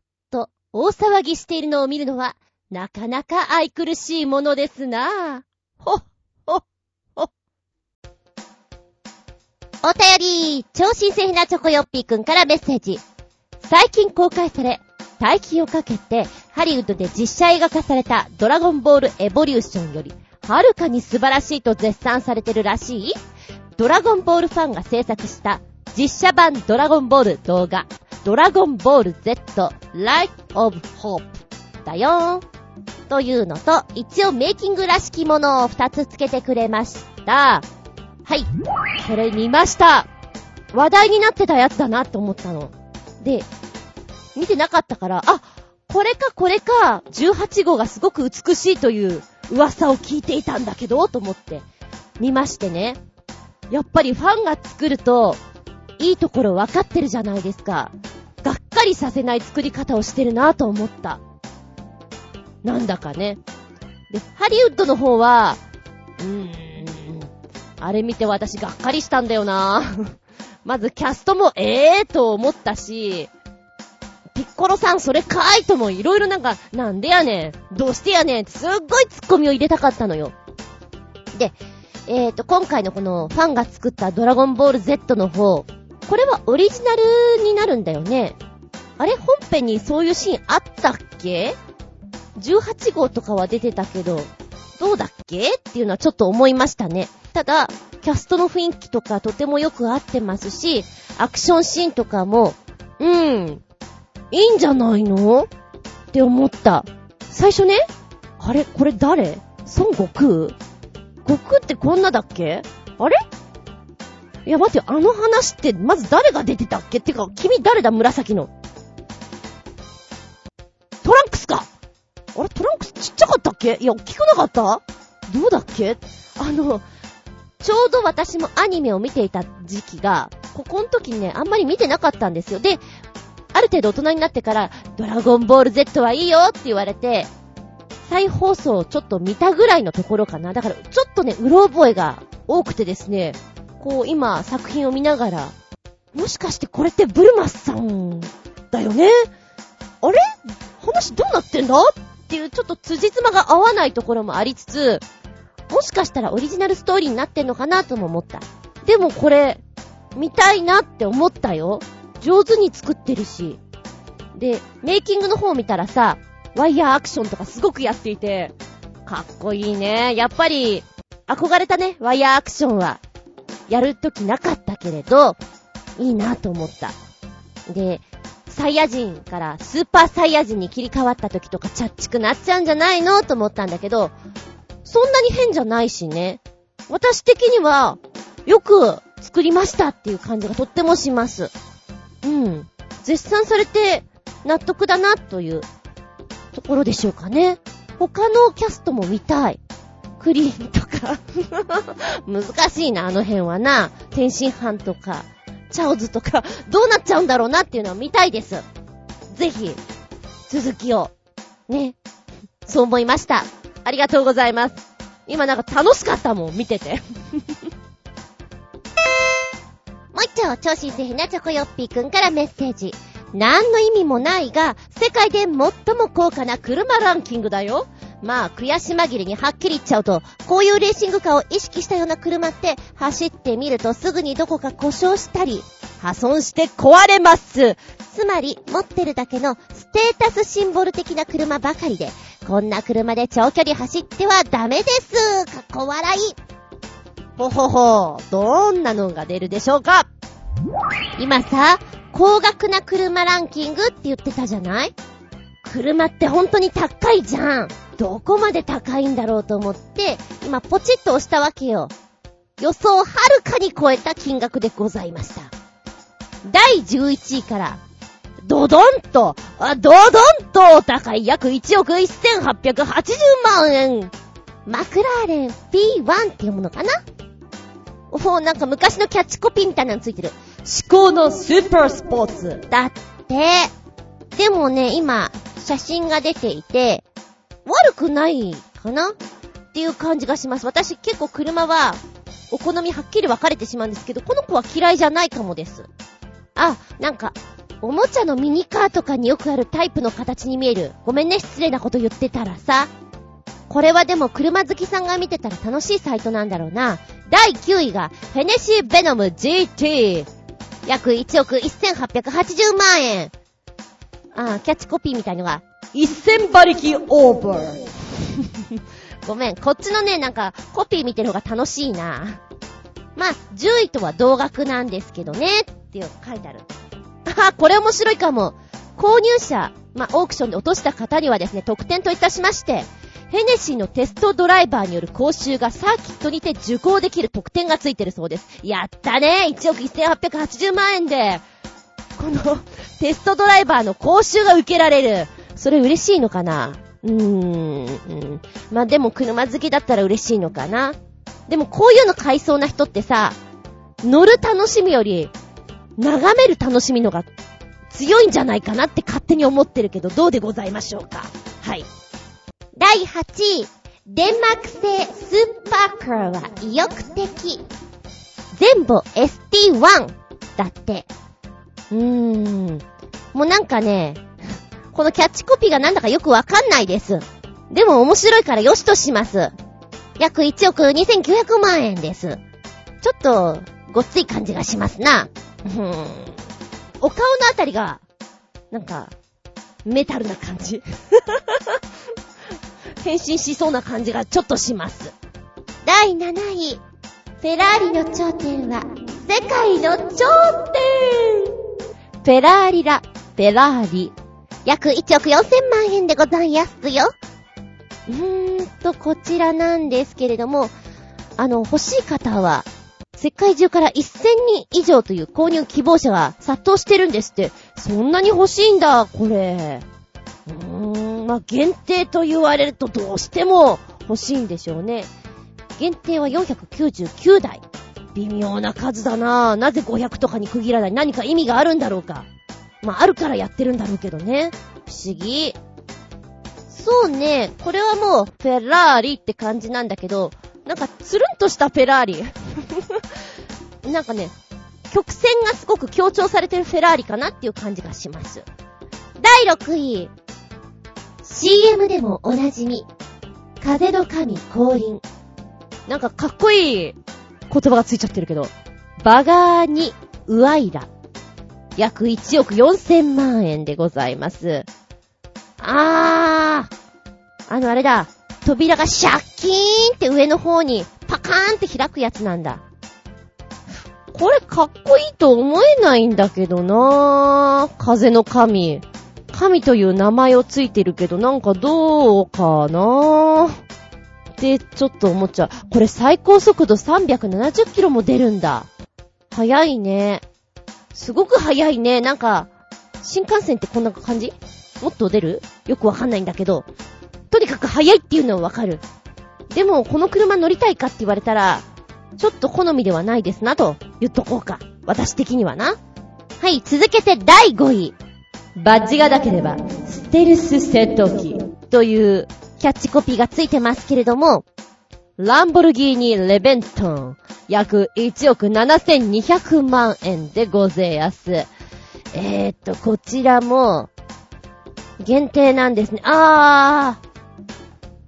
大騒ぎしているのを見るのは、なかなか愛くるしいものですなぁ。ほっ、ほっ、ほっ。お便り、超新鮮なチョコヨッピーくんからメッセージ。最近公開され、大金をかけて、ハリウッドで実写映画化されたドラゴンボールエボリューションより、はるかに素晴らしいと絶賛されてるらしい、ドラゴンボールファンが制作した実写版ドラゴンボール動画、ドラゴンボール Z Light of Hope だよー。というのと、一応メイキングらしきものを2つつけてくれました。はい。これ見ました。話題になってたやつだなって思ったの。で、見てなかったから、あ、これかこれか、18号がすごく美しいという噂を聞いていたんだけど、と思って見ましてね。やっぱりファンが作ると、いいところ分かってるじゃないですか。がっかりさせない作り方をしてるなと思った。なんだかね。で、ハリウッドの方は、うーん、あれ見て私がっかりしたんだよな まずキャストもええーと思ったし、ピッコロさんそれかーいともいろいろなんか、なんでやねん、どうしてやねんすっごいツッコミを入れたかったのよ。で、えーと、今回のこのファンが作ったドラゴンボール Z の方、これはオリジナルになるんだよね。あれ本編にそういうシーンあったっけ ?18 号とかは出てたけど、どうだっけ？っていうのはちょっと思いましたね。ただ、キャストの雰囲気とかとてもよく合ってますし、アクションシーンとかも、うん、いいんじゃないの？って思った。最初ね、あれこれ誰？孫悟空？悟空ってこんなだっけ？あれ？いや待ってあの話ってまず誰が出てたっけってか、君誰だ紫の。トランクスかあれトランクスちっちゃかったっけ？いや、大きくなかった？どうだっけ？あの、ちょうど私もアニメを見ていた時期が、ここの時にね、あんまり見てなかったんですよ。で、ある程度大人になってから、ドラゴンボール Z はいいよって言われて、再放送をちょっと見たぐらいのところかな。だから、ちょっとね、うろ覚えが多くてですね、こう、今、作品を見ながら、もしかしてこれってブルマスさんだよね？あれ？話どうなってんだ？っていう、ちょっと辻褄が合わないところもありつつ、もしかしたらオリジナルストーリーになってんのかなとも思った。でもこれ、見たいなって思ったよ。上手に作ってるし。で、メイキングの方見たらさ、ワイヤーアクションとかすごくやっていて、かっこいいね。やっぱり、憧れたね、ワイヤーアクションは。やるときなかったけれど、いいなと思った。で、サイヤ人からスーパーサイヤ人に切り替わった時とかチャッチくなっちゃうんじゃないのと思ったんだけど、そんなに変じゃないしね。私的には、よく作りましたっていう感じがとってもします。うん。絶賛されて納得だなというところでしょうかね。他のキャストも見たい。クリーンと 難しいな、あの辺はな。天津飯とか、チャオズとか、どうなっちゃうんだろうなっていうのは見たいです。ぜひ、続きを、ね。そう思いました。ありがとうございます。今なんか楽しかったもん、見てて。もう一丁、超新星ひなチョコヨッピーくんからメッセージ。何の意味もないが、世界で最も高価な車ランキングだよ。まあ、悔し紛れにはっきり言っちゃうと、こういうレーシングカーを意識したような車って、走ってみるとすぐにどこか故障したり、破損して壊れます。つまり、持ってるだけのステータスシンボル的な車ばかりで、こんな車で長距離走ってはダメです。かっこ笑い。ほほほ、どんなのが出るでしょうか今さ、高額な車ランキングって言ってたじゃない？車って本当に高いじゃん。どこまで高いんだろうと思って、今ポチッと押したわけよ。予想をはるかに超えた金額でございました。第11位から、ドドンと、あ、ドドンと高い約1億1880万円。マクラーレン P1 っていうものかな？お、なんか昔のキャッチコピーみたいなのついてる。思考のスーパースポーツ。だって。でもね、今、写真が出ていて、悪くないかなっていう感じがします。私結構車は、お好みはっきり分かれてしまうんですけど、この子は嫌いじゃないかもです。あ、なんか、おもちゃのミニカーとかによくあるタイプの形に見える。ごめんね、失礼なこと言ってたらさ。これはでも車好きさんが見てたら楽しいサイトなんだろうな。第9位が、フェネシーベノム GT。約1億1880万円。あキャッチコピーみたいのが、1000馬力オーバー。ごめん、こっちのね、なんか、コピー見てる方が楽しいな。まあ、10位とは同額なんですけどね、っていう書いてある。あ、これ面白いかも。購入者、まあ、オークションで落とした方にはですね、特典といたしまして、ヘネシーのテストドライバーによる講習がサーキットにて受講できる特典がついてるそうです。やったね !1 億1880万円で、このテストドライバーの講習が受けられる。それ嬉しいのかな？うーん。まあ、でも車好きだったら嬉しいのかな？でもこういうの買いそうな人ってさ、乗る楽しみより、眺める楽しみのが強いんじゃないかなって勝手に思ってるけど、どうでございましょうか？はい。第8位、デンマーク製スーパーカーは意欲的。全部 ST1 だって。うーん。もうなんかね、このキャッチコピーがなんだかよくわかんないです。でも面白いからよしとします。約1億2900万円です。ちょっと、ごっつい感じがしますな。うーん。お顔のあたりが、なんか、メタルな感じ。変身しそうな感じがちょっとします。第7位。フェラーリの頂点は、世界の頂点フェラーリラ、フェラーリ。約1億4000万円でございますよ。うーんと、こちらなんですけれども、あの、欲しい方は、世界中から1000人以上という購入希望者が殺到してるんですって。そんなに欲しいんだ、これ。うーん、まあ、限定と言われるとどうしても欲しいんでしょうね。限定は499台。微妙な数だなぁ。なぜ500とかに区切らない？何か意味があるんだろうか。まあ、あるからやってるんだろうけどね。不思議。そうね、これはもう、フェラーリって感じなんだけど、なんか、つるんとしたフェラーリ。なんかね、曲線がすごく強調されてるフェラーリかなっていう感じがします。第6位。CM でもおなじみ。風の神降臨。なんかかっこいい言葉がついちゃってるけど。バガーニ・ウアイラ。約1億4000万円でございます。あー。あのあれだ。扉がシャッキーンって上の方にパカーンって開くやつなんだ。これかっこいいと思えないんだけどなぁ。風の神。神という名前をついてるけど、なんかどうかなぁ。ってちょっと思っちゃう。これ最高速度370キロも出るんだ。速いね。すごく速いね。なんか、新幹線ってこんな感じ？もっと出る？よくわかんないんだけど。とにかく速いっていうのはわかる。でも、この車乗りたいかって言われたら、ちょっと好みではないですなと言っとこうか。私的にはな。はい、続けて第5位。バッジがなければ、ステルス戦闘機というキャッチコピーがついてますけれども、ランボルギーニ・レベントン、約1億7200万円でございます。えーっと、こちらも、限定なんですね。あ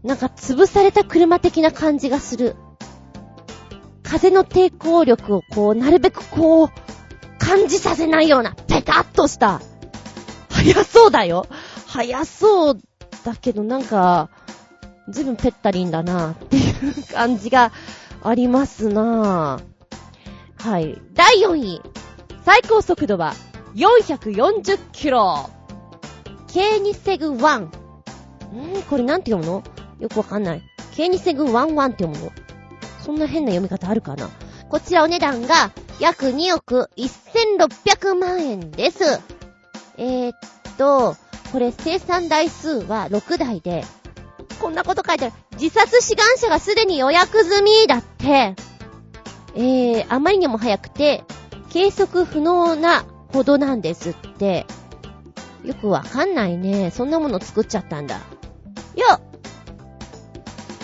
ー、なんか潰された車的な感じがする。風の抵抗力をこう、なるべくこう、感じさせないような、ペタッとした。速そうだよ。速そうだけどなんか、ずいぶんペッタリンだなっていう感じがありますなはい。第4位。最高速度は440キロ。ケーニセグ1。んーこれなんて読むの？よくわかんない。ケーニセグ11って読むの？そんな変な読み方あるかな？こちらお値段が約2億1600万円です。えー、っと、これ生産台数は6台で、こんなこと書いてある。自殺志願者がすでに予約済みだって。えー、あまりにも早くて、計測不能なほどなんですって。よくわかんないね。そんなもの作っちゃったんだ。いや、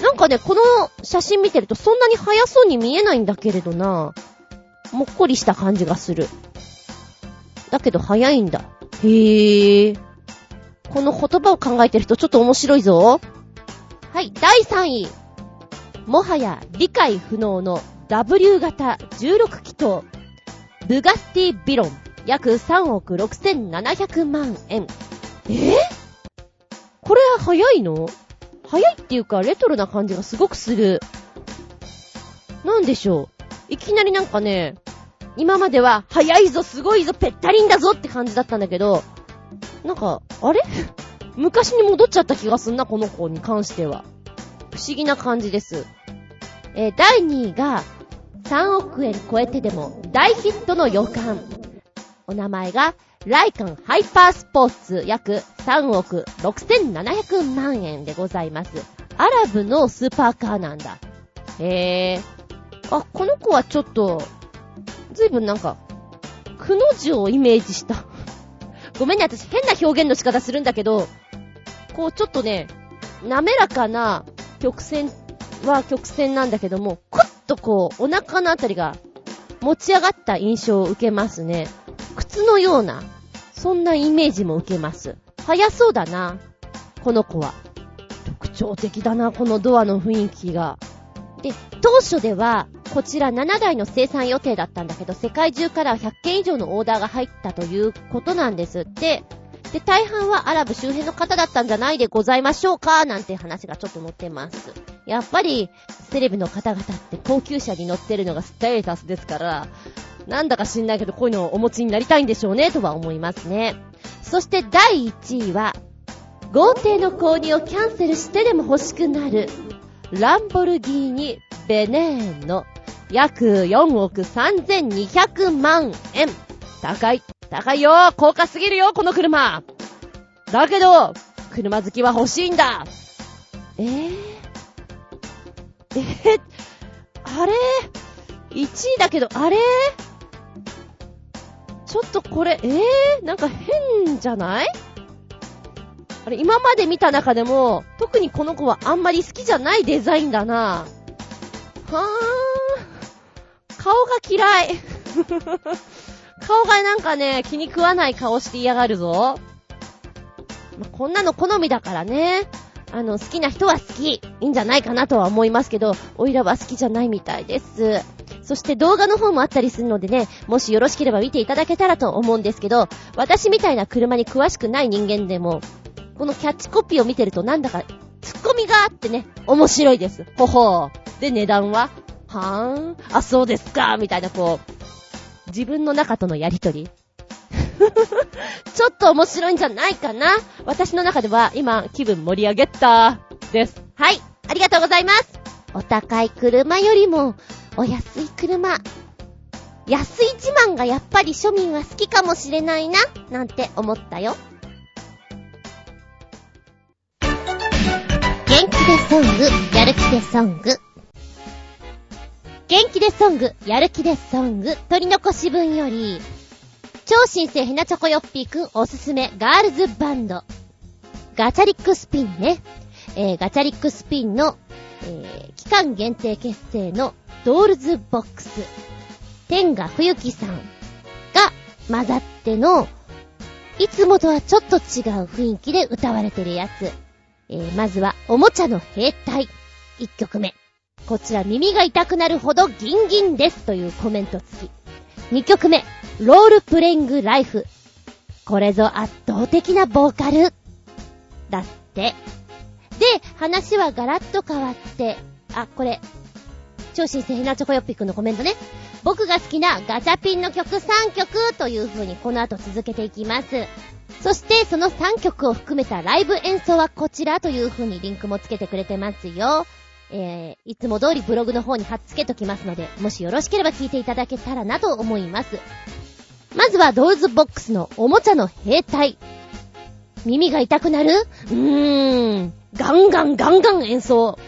なんかね、この写真見てるとそんなに速そうに見えないんだけれどな。もっこりした感じがする。だけど速いんだ。へぇー。この言葉を考えてる人ちょっと面白いぞ。はい、第3位。もはや理解不能の W 型16気筒。ブガッティビロン。約3億6700万円。え？ーこれは早いの？早いっていうか、レトロな感じがすごくする。なんでしょう？いきなりなんかね、今までは、早いぞ、すごいぞ、ぺったりんだぞって感じだったんだけど、なんか、あれ？昔に戻っちゃった気がすんな、この子に関しては。不思議な感じです。えー第2位が、3億円超えてでも大ヒットの予感。お名前が、ライカンハイパースポーツ約3億6700万円でございます。アラブのスーパーカーなんだ。へえ。あ、この子はちょっと、ずいぶんなんか、くの字をイメージした。ごめんね、私変な表現の仕方するんだけど、こうちょっとね、滑らかな曲線は曲線なんだけども、クッとこう、お腹のあたりが持ち上がった印象を受けますね。靴のような、そんなイメージも受けます。早そうだな。この子は。特徴的だな、このドアの雰囲気が。で、当初では、こちら7台の生産予定だったんだけど、世界中から100件以上のオーダーが入ったということなんですって。で、大半はアラブ周辺の方だったんじゃないでございましょうかなんて話がちょっと載ってます。やっぱり、セレブの方々って高級車に乗ってるのがステータスですから、なんだか知んないけどこういうのをお持ちになりたいんでしょうね、とは思いますね。そして第1位は、豪邸の購入をキャンセルしてでも欲しくなる、ランボルギーニ・ベネーノ、約4億3200万円。高い。高いよ高価すぎるよこの車だけど、車好きは欲しいんだえー、えー、あれ ?1 位だけど、あれ？ちょっとこれ、えー、なんか変じゃない？あれ、今まで見た中でも、特にこの子はあんまり好きじゃないデザインだなはー。顔が嫌い。顔がなんかね、気に食わない顔して嫌がるぞ。まこんなの好みだからね。あの、好きな人は好き。いいんじゃないかなとは思いますけど、おいらは好きじゃないみたいです。そして動画の方もあったりするのでね、もしよろしければ見ていただけたらと思うんですけど、私みたいな車に詳しくない人間でも、このキャッチコピーを見てるとなんだか、ツッコミがあってね、面白いです。ほほー。で、値段ははーん。あ、そうですか。みたいな、こう、自分の中とのやりとり。ちょっと面白いんじゃないかな私の中では今気分盛り上げたです。はい、ありがとうございます。お高い車よりもお安い車。安い自慢がやっぱり庶民は好きかもしれないな、なんて思ったよ。元気でソング、やる気でソング。元気でソング、やる気でソング、取り残し分より、超新星ひなチョコヨッピーくんおすすめガールズバンド。ガチャリックスピンね。えー、ガチャリックスピンの、えー、期間限定結成のドールズボックス。天賀冬樹さんが混ざっての、いつもとはちょっと違う雰囲気で歌われてるやつ。えー、まずは、おもちゃの兵隊。1曲目。こちら耳が痛くなるほどギンギンですというコメント付き。2曲目、ロールプレイングライフ。これぞ圧倒的なボーカル。だって。で、話はガラッと変わって、あ、これ、超新星ひなチョコヨッピックのコメントね。僕が好きなガチャピンの曲3曲という風にこの後続けていきます。そしてその3曲を含めたライブ演奏はこちらという風にリンクもつけてくれてますよ。えー、いつも通りブログの方に貼っつけときますので、もしよろしければ聞いていただけたらなと思います。まずはドールズボックスのおもちゃの兵隊。耳が痛くなる？うーん。ガンガンガンガン演奏。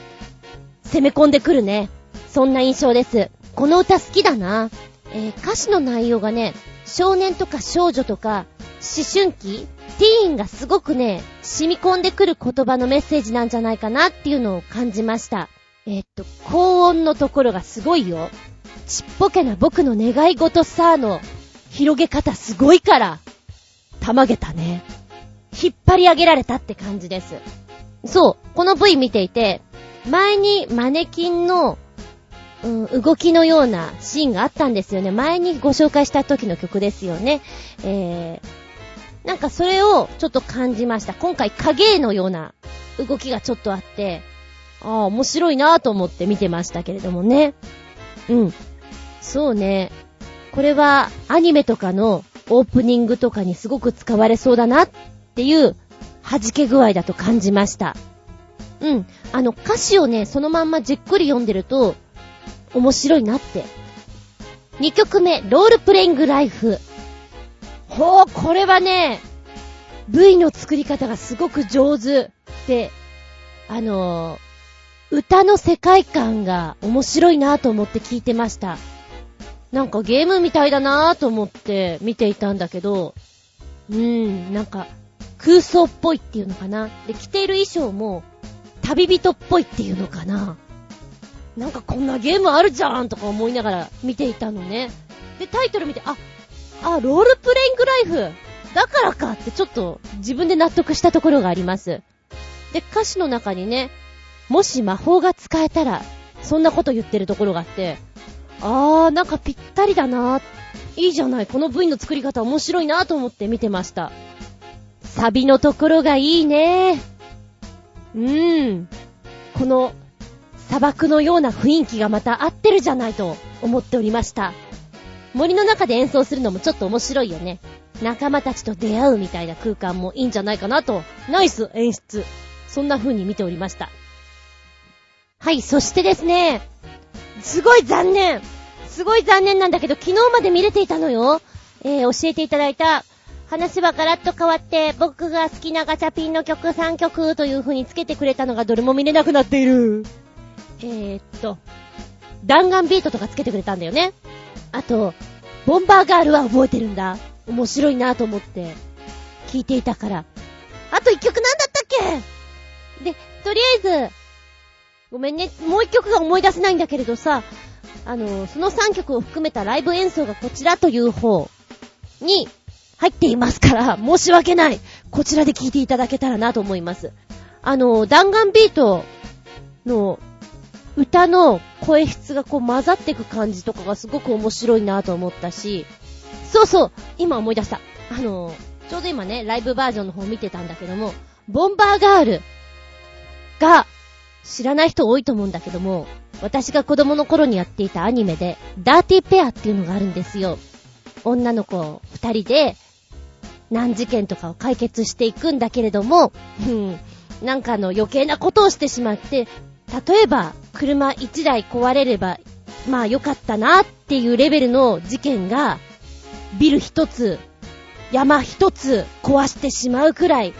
攻め込んでくるね。そんな印象です。この歌好きだな。えー、歌詞の内容がね、少年とか少女とか、思春期？ティーンがすごくね、染み込んでくる言葉のメッセージなんじゃないかなっていうのを感じました。え、っと、高音のところがすごいよ。ちっぽけな僕の願い事さーの広げ方すごいから。たまげたね。引っ張り上げられたって感じです。そう、この V 見ていて、前にマネキンの、うん、動きのようなシーンがあったんですよね。前にご紹介した時の曲ですよね。えー、なんかそれをちょっと感じました。今回影絵のような動きがちょっとあって、ああ、面白いなぁと思って見てましたけれどもね。うん。そうね。これはアニメとかのオープニングとかにすごく使われそうだなっていう弾け具合だと感じました。うん。あの歌詞をね、そのまんまじっくり読んでると面白いなって。2曲目、ロールプレイングライフ。ほう、これはね、V の作り方がすごく上手で、あのー、歌の世界観が面白いなと思って聞いてました。なんかゲームみたいだなぁと思って見ていたんだけど、うーん、なんか空想っぽいっていうのかな。で、着ている衣装も旅人っぽいっていうのかな。なんかこんなゲームあるじゃんとか思いながら見ていたのね。で、タイトル見て、あ、あ、ロールプレイングライフ。だからかってちょっと自分で納得したところがあります。で、歌詞の中にね、もし魔法が使えたら、そんなこと言ってるところがあって、あー、なんかぴったりだなー。いいじゃない。この V の作り方面白いなーと思って見てました。サビのところがいいねー。うーん。この砂漠のような雰囲気がまた合ってるじゃないと思っておりました。森の中で演奏するのもちょっと面白いよね。仲間たちと出会うみたいな空間もいいんじゃないかなと。ナイス演出。そんな風に見ておりました。はい、そしてですね、すごい残念すごい残念なんだけど、昨日まで見れていたのよ。えー、教えていただいた、話はガラッと変わって、僕が好きなガチャピンの曲3曲という風につけてくれたのがどれも見れなくなっている。えー、っと、弾丸ビートとかつけてくれたんだよね。あと、ボンバーガールは覚えてるんだ。面白いなと思って、聞いていたから。あと一曲なんだったっけ?で、とりあえず、ごめんね、もう一曲が思い出せないんだけれどさ、あの、その3曲を含めたライブ演奏がこちらという方に入っていますから、申し訳ない。こちらで聴いていただけたらなと思います。あの、弾丸ビートの歌の声質がこう混ざっていく感じとかがすごく面白いなと思ったし、そうそう、今思い出した。あの、ちょうど今ね、ライブバージョンの方見てたんだけども、ボンバーガールが、知らない人多いと思うんだけども、私が子供の頃にやっていたアニメで、ダーティーペアっていうのがあるんですよ。女の子二人で、難事件とかを解決していくんだけれども、なんかあの余計なことをしてしまって、例えば、車一台壊れれば、まあ良かったなっていうレベルの事件が、ビル一つ、山一つ壊してしまうくらい、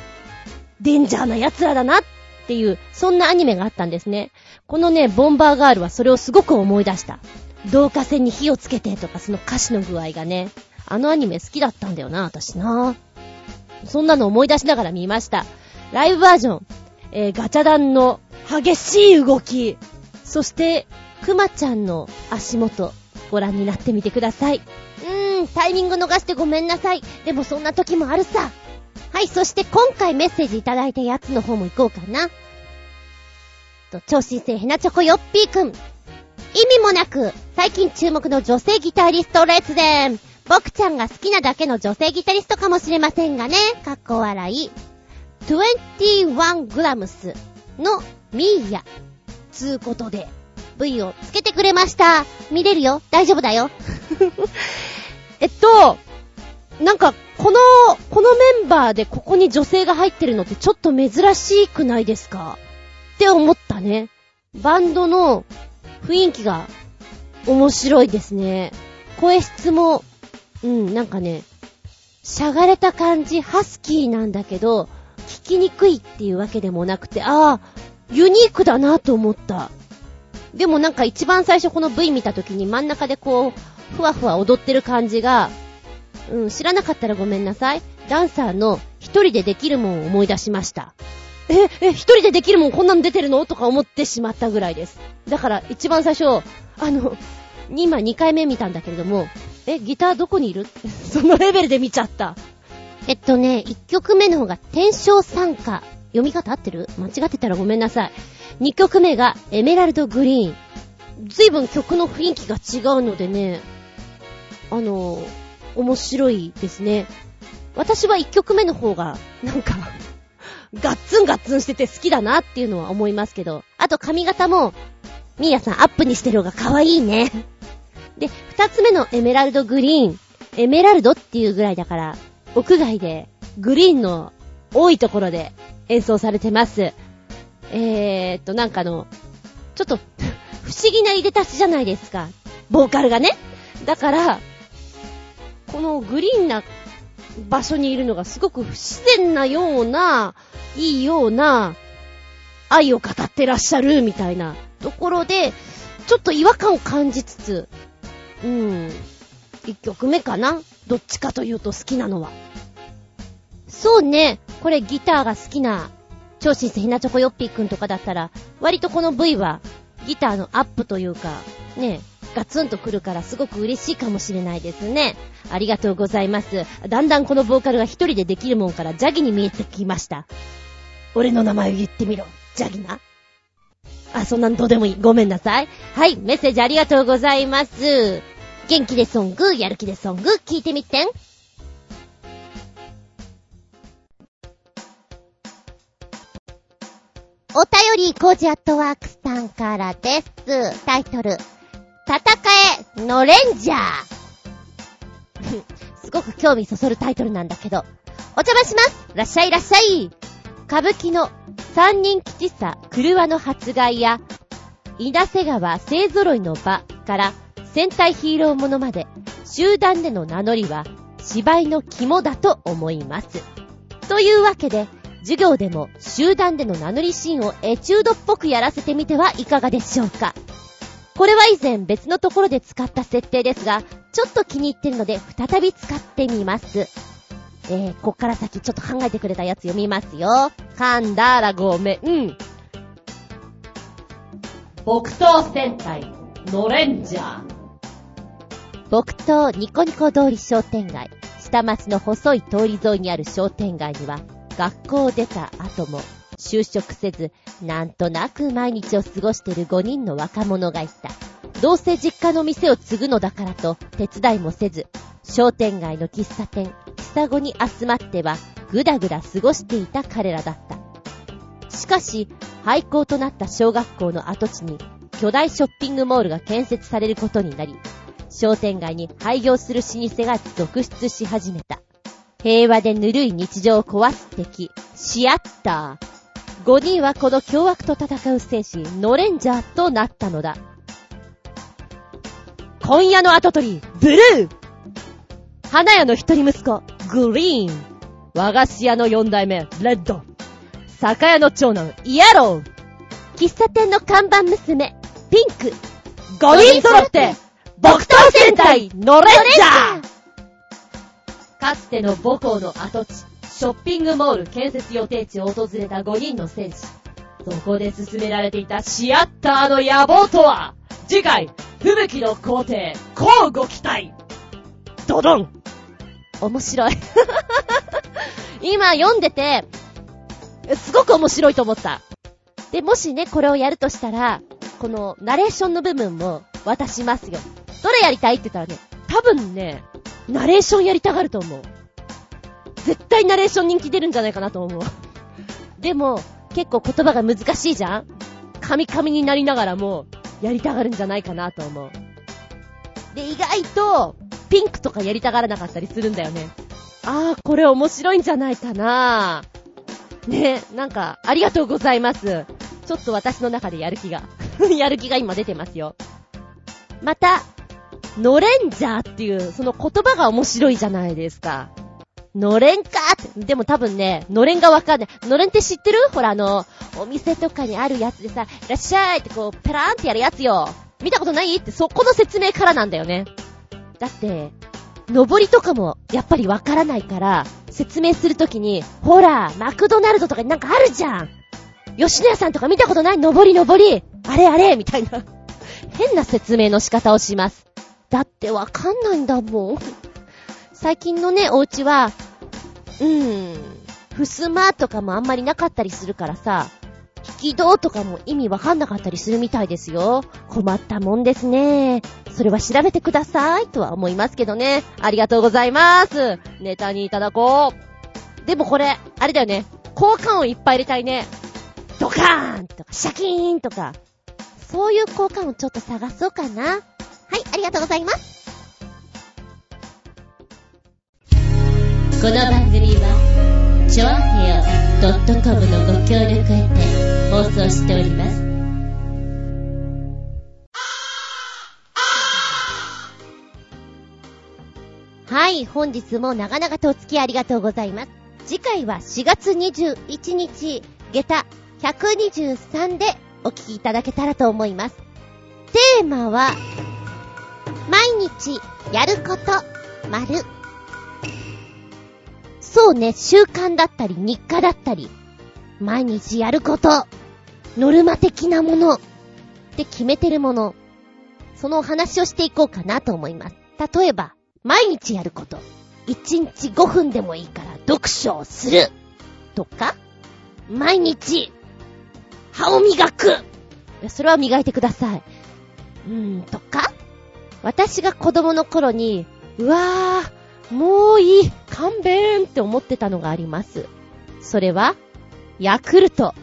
デンジャーな奴らだなっていう、そんなアニメがあったんですね。このね、ボンバーガールはそれをすごく思い出した。導火線に火をつけてとか、その歌詞の具合がね、あのアニメ好きだったんだよな、私な。そんなの思い出しながら見ました。ライブバージョン、えー、ガチャ団の激しい動き、そして、クマちゃんの足元、ご覧になってみてください。うーん、タイミング逃してごめんなさい。でもそんな時もあるさ。はい、そして今回メッセージいただいたやつの方も行こうかな。と、超新星ヘナチョコヨッピーくん。意味もなく、最近注目の女性ギタリスト列伝。僕ちゃんが好きなだけの女性ギタリストかもしれませんがね。かっこ笑い。21グラムスのミーヤ。つうことで、V をつけてくれました。見れるよ大丈夫だよ。えっと、なんか、この、このメンバーでここに女性が入ってるのってちょっと珍しくないですかって思ったね。バンドの雰囲気が面白いですね。声質も、うん、なんかね、しゃがれた感じ、ハスキーなんだけど、聞きにくいっていうわけでもなくて、ああ、ユニークだなと思った。でもなんか一番最初この V 見た時に真ん中でこう、ふわふわ踊ってる感じが、うん、知らなかったらごめんなさい。ダンサーの一人でできるもんを思い出しました。え、え、一人でできるもんこんなの出てるのとか思ってしまったぐらいです。だから一番最初、あの、今2回目見たんだけれども、え、ギターどこにいる？そのレベルで見ちゃった。えっとね、1曲目の方が天正参加。読み方合ってる？間違ってたらごめんなさい。2曲目がエメラルドグリーン。随分曲の雰囲気が違うのでね、あの、面白いですね。私は1曲目の方が、なんか、ガッツンガッツンしてて好きだなっていうのは思いますけど。あと髪型も、ミーヤさんアップにしてる方が可愛いね。で、2つ目のエメラルドグリーン。エメラルドっていうぐらいだから、屋外で、グリーンの多いところで演奏されてます。えーと、なんかの、ちょっと、不思議な入れ足しじゃないですか。ボーカルがね。だから、このグリーンな場所にいるのがすごく不自然なような、いいような、愛を語ってらっしゃるみたいなところで、ちょっと違和感を感じつつ、うん、一曲目かなどっちかというと好きなのは。そうね、これギターが好きな、超新星ひなチョコヨッピーくんとかだったら、割とこの V は、ギターのアップというか、ね、ガツンと来るからすごく嬉しいかもしれないですね。ありがとうございます。だんだんこのボーカルが一人でできるもんからジャギに見えてきました。俺の名前を言ってみろ。ジャギナ。あ、そんなんどうでもいい。ごめんなさい。はい、メッセージありがとうございます。元気でソング、やる気でソング、聞いてみてん。お便り、コージアットワークスさんからです。タイトル、戦え、のレンジャー。すごく興味そそるタイトルなんだけど。お邪魔しますらっしゃいらっしゃい歌舞伎の三人吉さ、車の発害や、稲瀬川勢揃いの場から戦隊ヒーローものまで、集団での名乗りは芝居の肝だと思います。というわけで、授業でも集団での名乗りシーンをエチュードっぽくやらせてみてはいかがでしょうか？これは以前別のところで使った設定ですが、ちょっと気に入ってるので再び使ってみます。えー、こっから先ちょっと考えてくれたやつ読みますよ。噛んだらごめん。木刀戦隊、ノレンジャー。木刀ニコニコ通り商店街。下町の細い通り沿いにある商店街には、学校を出た後も、就職せず、なんとなく毎日を過ごしている5人の若者がいた。どうせ実家の店を継ぐのだからと、手伝いもせず、商店街の喫茶店、喫茶に集まっては、ぐだぐだ過ごしていた彼らだった。しかし、廃校となった小学校の跡地に、巨大ショッピングモールが建設されることになり、商店街に廃業する老舗が続出し始めた。平和でぬるい日常を壊す敵、シアッター。5人はこの凶悪と戦う戦士、ノレンジャーとなったのだ。今夜の跡取り、ブルー花屋の一人息子、グリーン。和菓子屋の四代目、レッド。酒屋の長男、イエロー。喫茶店の看板娘、ピンク。5人揃って、木刀戦隊、ノレンジャーかつての母校の跡地、ショッピングモール建設予定地を訪れた5人の戦士。そこで進められていたシアッターの野望とは次回、吹雪の皇帝、交互期待ドドン面白い。今読んでて、すごく面白いと思った。で、もしね、これをやるとしたら、このナレーションの部分も渡しますよ。どれやりたいって言ったらね、多分ね、ナレーションやりたがると思う。絶対ナレーション人気出るんじゃないかなと思う。でも、結構言葉が難しいじゃんカミカミになりながらも、やりたがるんじゃないかなと思う。で、意外と、ピンクとかやりたがらなかったりするんだよね。あー、これ面白いんじゃないかなね、なんか、ありがとうございます。ちょっと私の中でやる気が、やる気が今出てますよ。また、のれんじゃーっていう、その言葉が面白いじゃないですか。のれんかって、でも多分ね、のれんがわかんない。のれんって知ってる？ほらあの、お店とかにあるやつでさ、いらっしゃいってこう、ペラーンってやるやつよ。見たことない？って、そこの説明からなんだよね。だって、登りとかもやっぱりわからないから、説明するときに、ほら、マクドナルドとかになんかあるじゃん吉野家さんとか見たことない？登り登りあれあれみたいな。変な説明の仕方をします。だってわかんないんだもん。最近のね、お家は、うーん、襖とかもあんまりなかったりするからさ、引き戸とかも意味わかんなかったりするみたいですよ。困ったもんですね。それは調べてくださいとは思いますけどね。ありがとうございます。ネタにいただこう。でもこれ、あれだよね。効果音いっぱい入れたいね。ドカーンとか、シャキーンとか。そういう効果音ちょっと探そうかな。はい、ありがとうございます。この番組は、ちょあへよ .com のご協力へて放送しております。はい、本日も長々とお付き合いありがとうございます。次回は4月21日、下駄123でお聞きいただけたらと思います。テーマは、毎日やること、丸。そうね、習慣だったり日課だったり、毎日やること、ノルマ的なものって決めてるもの。そのお話をしていこうかなと思います。例えば、毎日やること。1日5分でもいいから読書をする。とか、毎日、歯を磨く。それは磨いてください。うーん、とか、私が子供の頃に、うわー、もういい、勘弁って思ってたのがあります。それは、ヤクルト。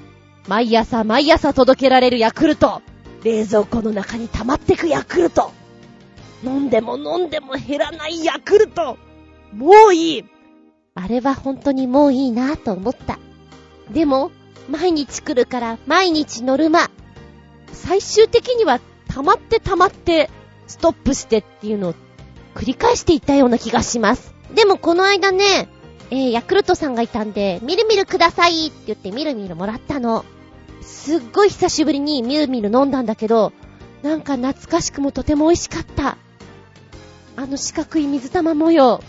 毎朝毎朝届けられるヤクルト。冷蔵庫の中に溜まってくヤクルト。飲んでも飲んでも減らないヤクルト。もういい。あれは本当にもういいなぁと思った。でも、毎日来るから毎日ノルマ。最終的には溜まって溜まって、ストップしてっていうのを繰り返していったような気がします。でもこの間ね、えー、ヤクルトさんがいたんで、みるみるくださいって言ってみるみるもらったの。すっごい久しぶりにみるみる飲んだんだけど、なんか懐かしくもとても美味しかった。あの四角い水玉模様。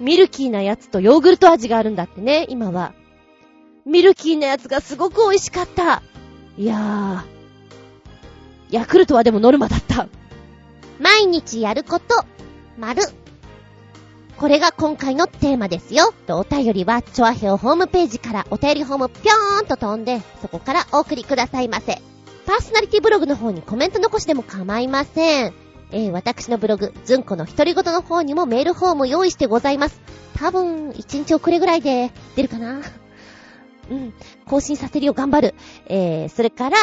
ミルキーなやつとヨーグルト味があるんだってね、今は。ミルキーなやつがすごく美味しかった。いやー。ヤクルトはでもノルマだった。毎日やること、丸。これが今回のテーマですよ。とお便りは、チョアヘオホームページからお便りホームぴょーんと飛んで、そこからお送りくださいませ。パーソナリティブログの方にコメント残しでも構いません。えー、私のブログ、ズンコの独り言の方にもメールフォーム用意してございます。多分、1日遅れぐらいで出るかな。うん。更新させるよう、頑張る。えー、それから、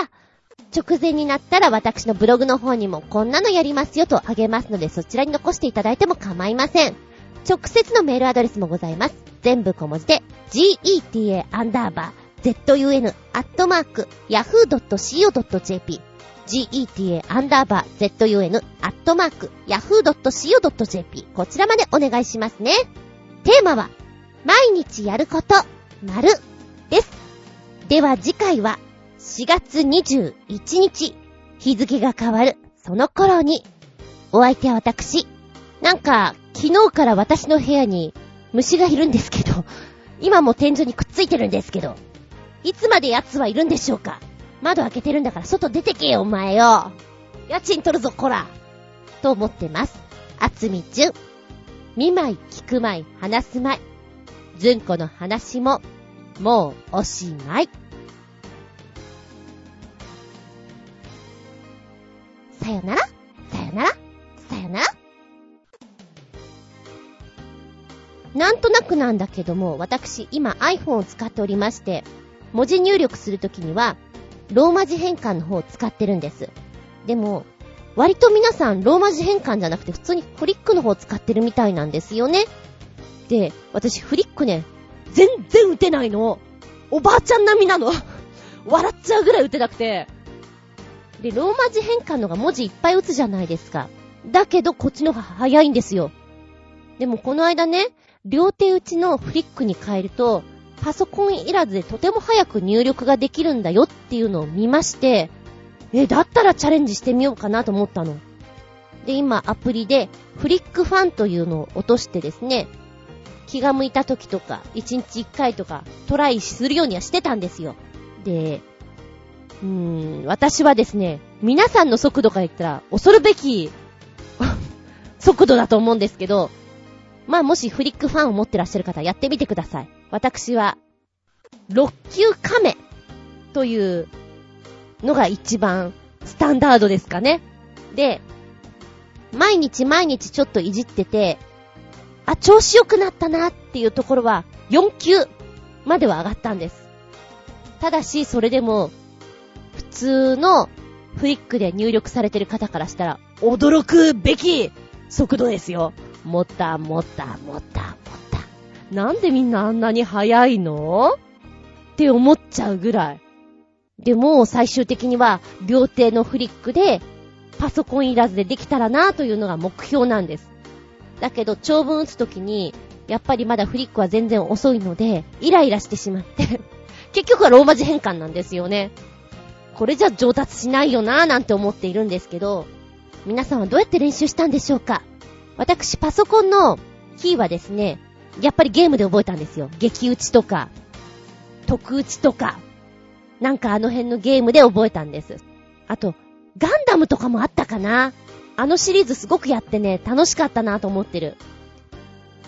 直前になったら私のブログの方にもこんなのやりますよとあげますのでそちらに残していただいても構いません。直接のメールアドレスもございます。全部小文字で geta アンダーバー zun アットマーク yahoo.co.jp geta アンダーバー zun アットマーク yahoo.co.jp こちらまでお願いしますね。テーマは毎日やること、丸です。では次回は4月21日、日付が変わる、その頃に、お相手は私。なんか、昨日から私の部屋に虫がいるんですけど、今も天井にくっついてるんですけど、いつまで奴はいるんでしょうか窓開けてるんだから外出てけよ、お前よ。家賃取るぞ、こら。と思ってます。あつみじゅん。見舞い、聞く舞い、話す舞い。ずんこの話も、もうおしまい。さよならさよならさよならなんとなくなんだけども、私今 iPhone を使っておりまして、文字入力するときには、ローマ字変換の方を使ってるんです。でも、割と皆さんローマ字変換じゃなくて普通にフリックの方を使ってるみたいなんですよね。で、私フリックね、全然打てないの。おばあちゃん並みなの。笑っちゃうぐらい打てなくて。で、ローマ字変換のが文字いっぱい打つじゃないですか。だけど、こっちの方が早いんですよ。でも、この間ね、両手打ちのフリックに変えると、パソコンいらずでとても早く入力ができるんだよっていうのを見まして、え、だったらチャレンジしてみようかなと思ったの。で、今、アプリで、フリックファンというのを落としてですね、気が向いた時とか、1日1回とか、トライするようにはしてたんですよ。で、うーん、私はですね、皆さんの速度から言ったら、恐るべき 速度だと思うんですけど、まあもしフリックファンを持ってらっしゃる方やってみてください。私は、6級亀というのが一番スタンダードですかね。で、毎日毎日ちょっといじってて、あ、調子良くなったなっていうところは4級までは上がったんです。ただし、それでも、通のフリックで入力されてる方からしたら、驚くべき速度ですよ。もった、もった、もった、もった。なんでみんなあんなに速いの？って思っちゃうぐらい。でも、最終的には、両手のフリックで、パソコンいらずでできたらなというのが目標なんです。だけど、長文打つときに、やっぱりまだフリックは全然遅いので、イライラしてしまって、結局はローマ字変換なんですよね。これじゃ上達しないよなぁなんて思っているんですけど、皆さんはどうやって練習したんでしょうか？私、パソコンのキーはですね、やっぱりゲームで覚えたんですよ。激打ちとか、特打ちとか、なんかあの辺のゲームで覚えたんです。あと、ガンダムとかもあったかな？あのシリーズすごくやってね、楽しかったなと思ってる。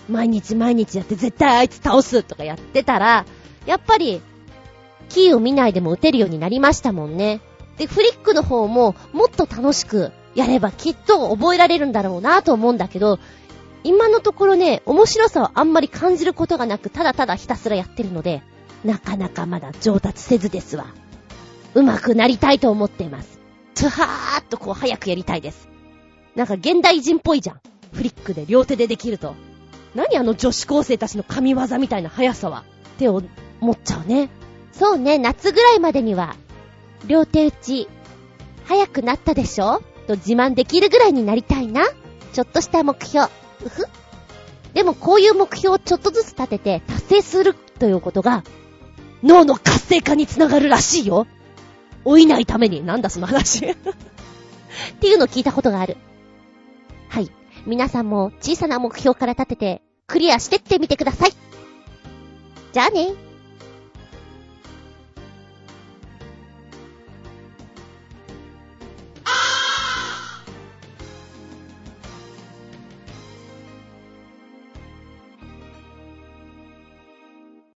毎日毎日やって絶対あいつ倒すとかやってたら、やっぱり、キーを見ないでも打てるようになりましたもんね。で、フリックの方ももっと楽しくやればきっと覚えられるんだろうなと思うんだけど、今のところね、面白さをあんまり感じることがなく、ただただひたすらやってるので、なかなかまだ上達せずですわ。上手くなりたいと思っています。つはーっとこう早くやりたいです。なんか現代人っぽいじゃん。フリックで両手でできると。何あの女子高生たちの神業みたいな速さは。って思っちゃうね。そうね、夏ぐらいまでには、両手打ち、早くなったでしょ？と自慢できるぐらいになりたいな。ちょっとした目標。うふ。でもこういう目標をちょっとずつ立てて達成するということが、脳の活性化につながるらしいよ。老いないために、なんだその話。っていうのを聞いたことがある。はい。皆さんも小さな目標から立てて、クリアしてってみてください。じゃあね。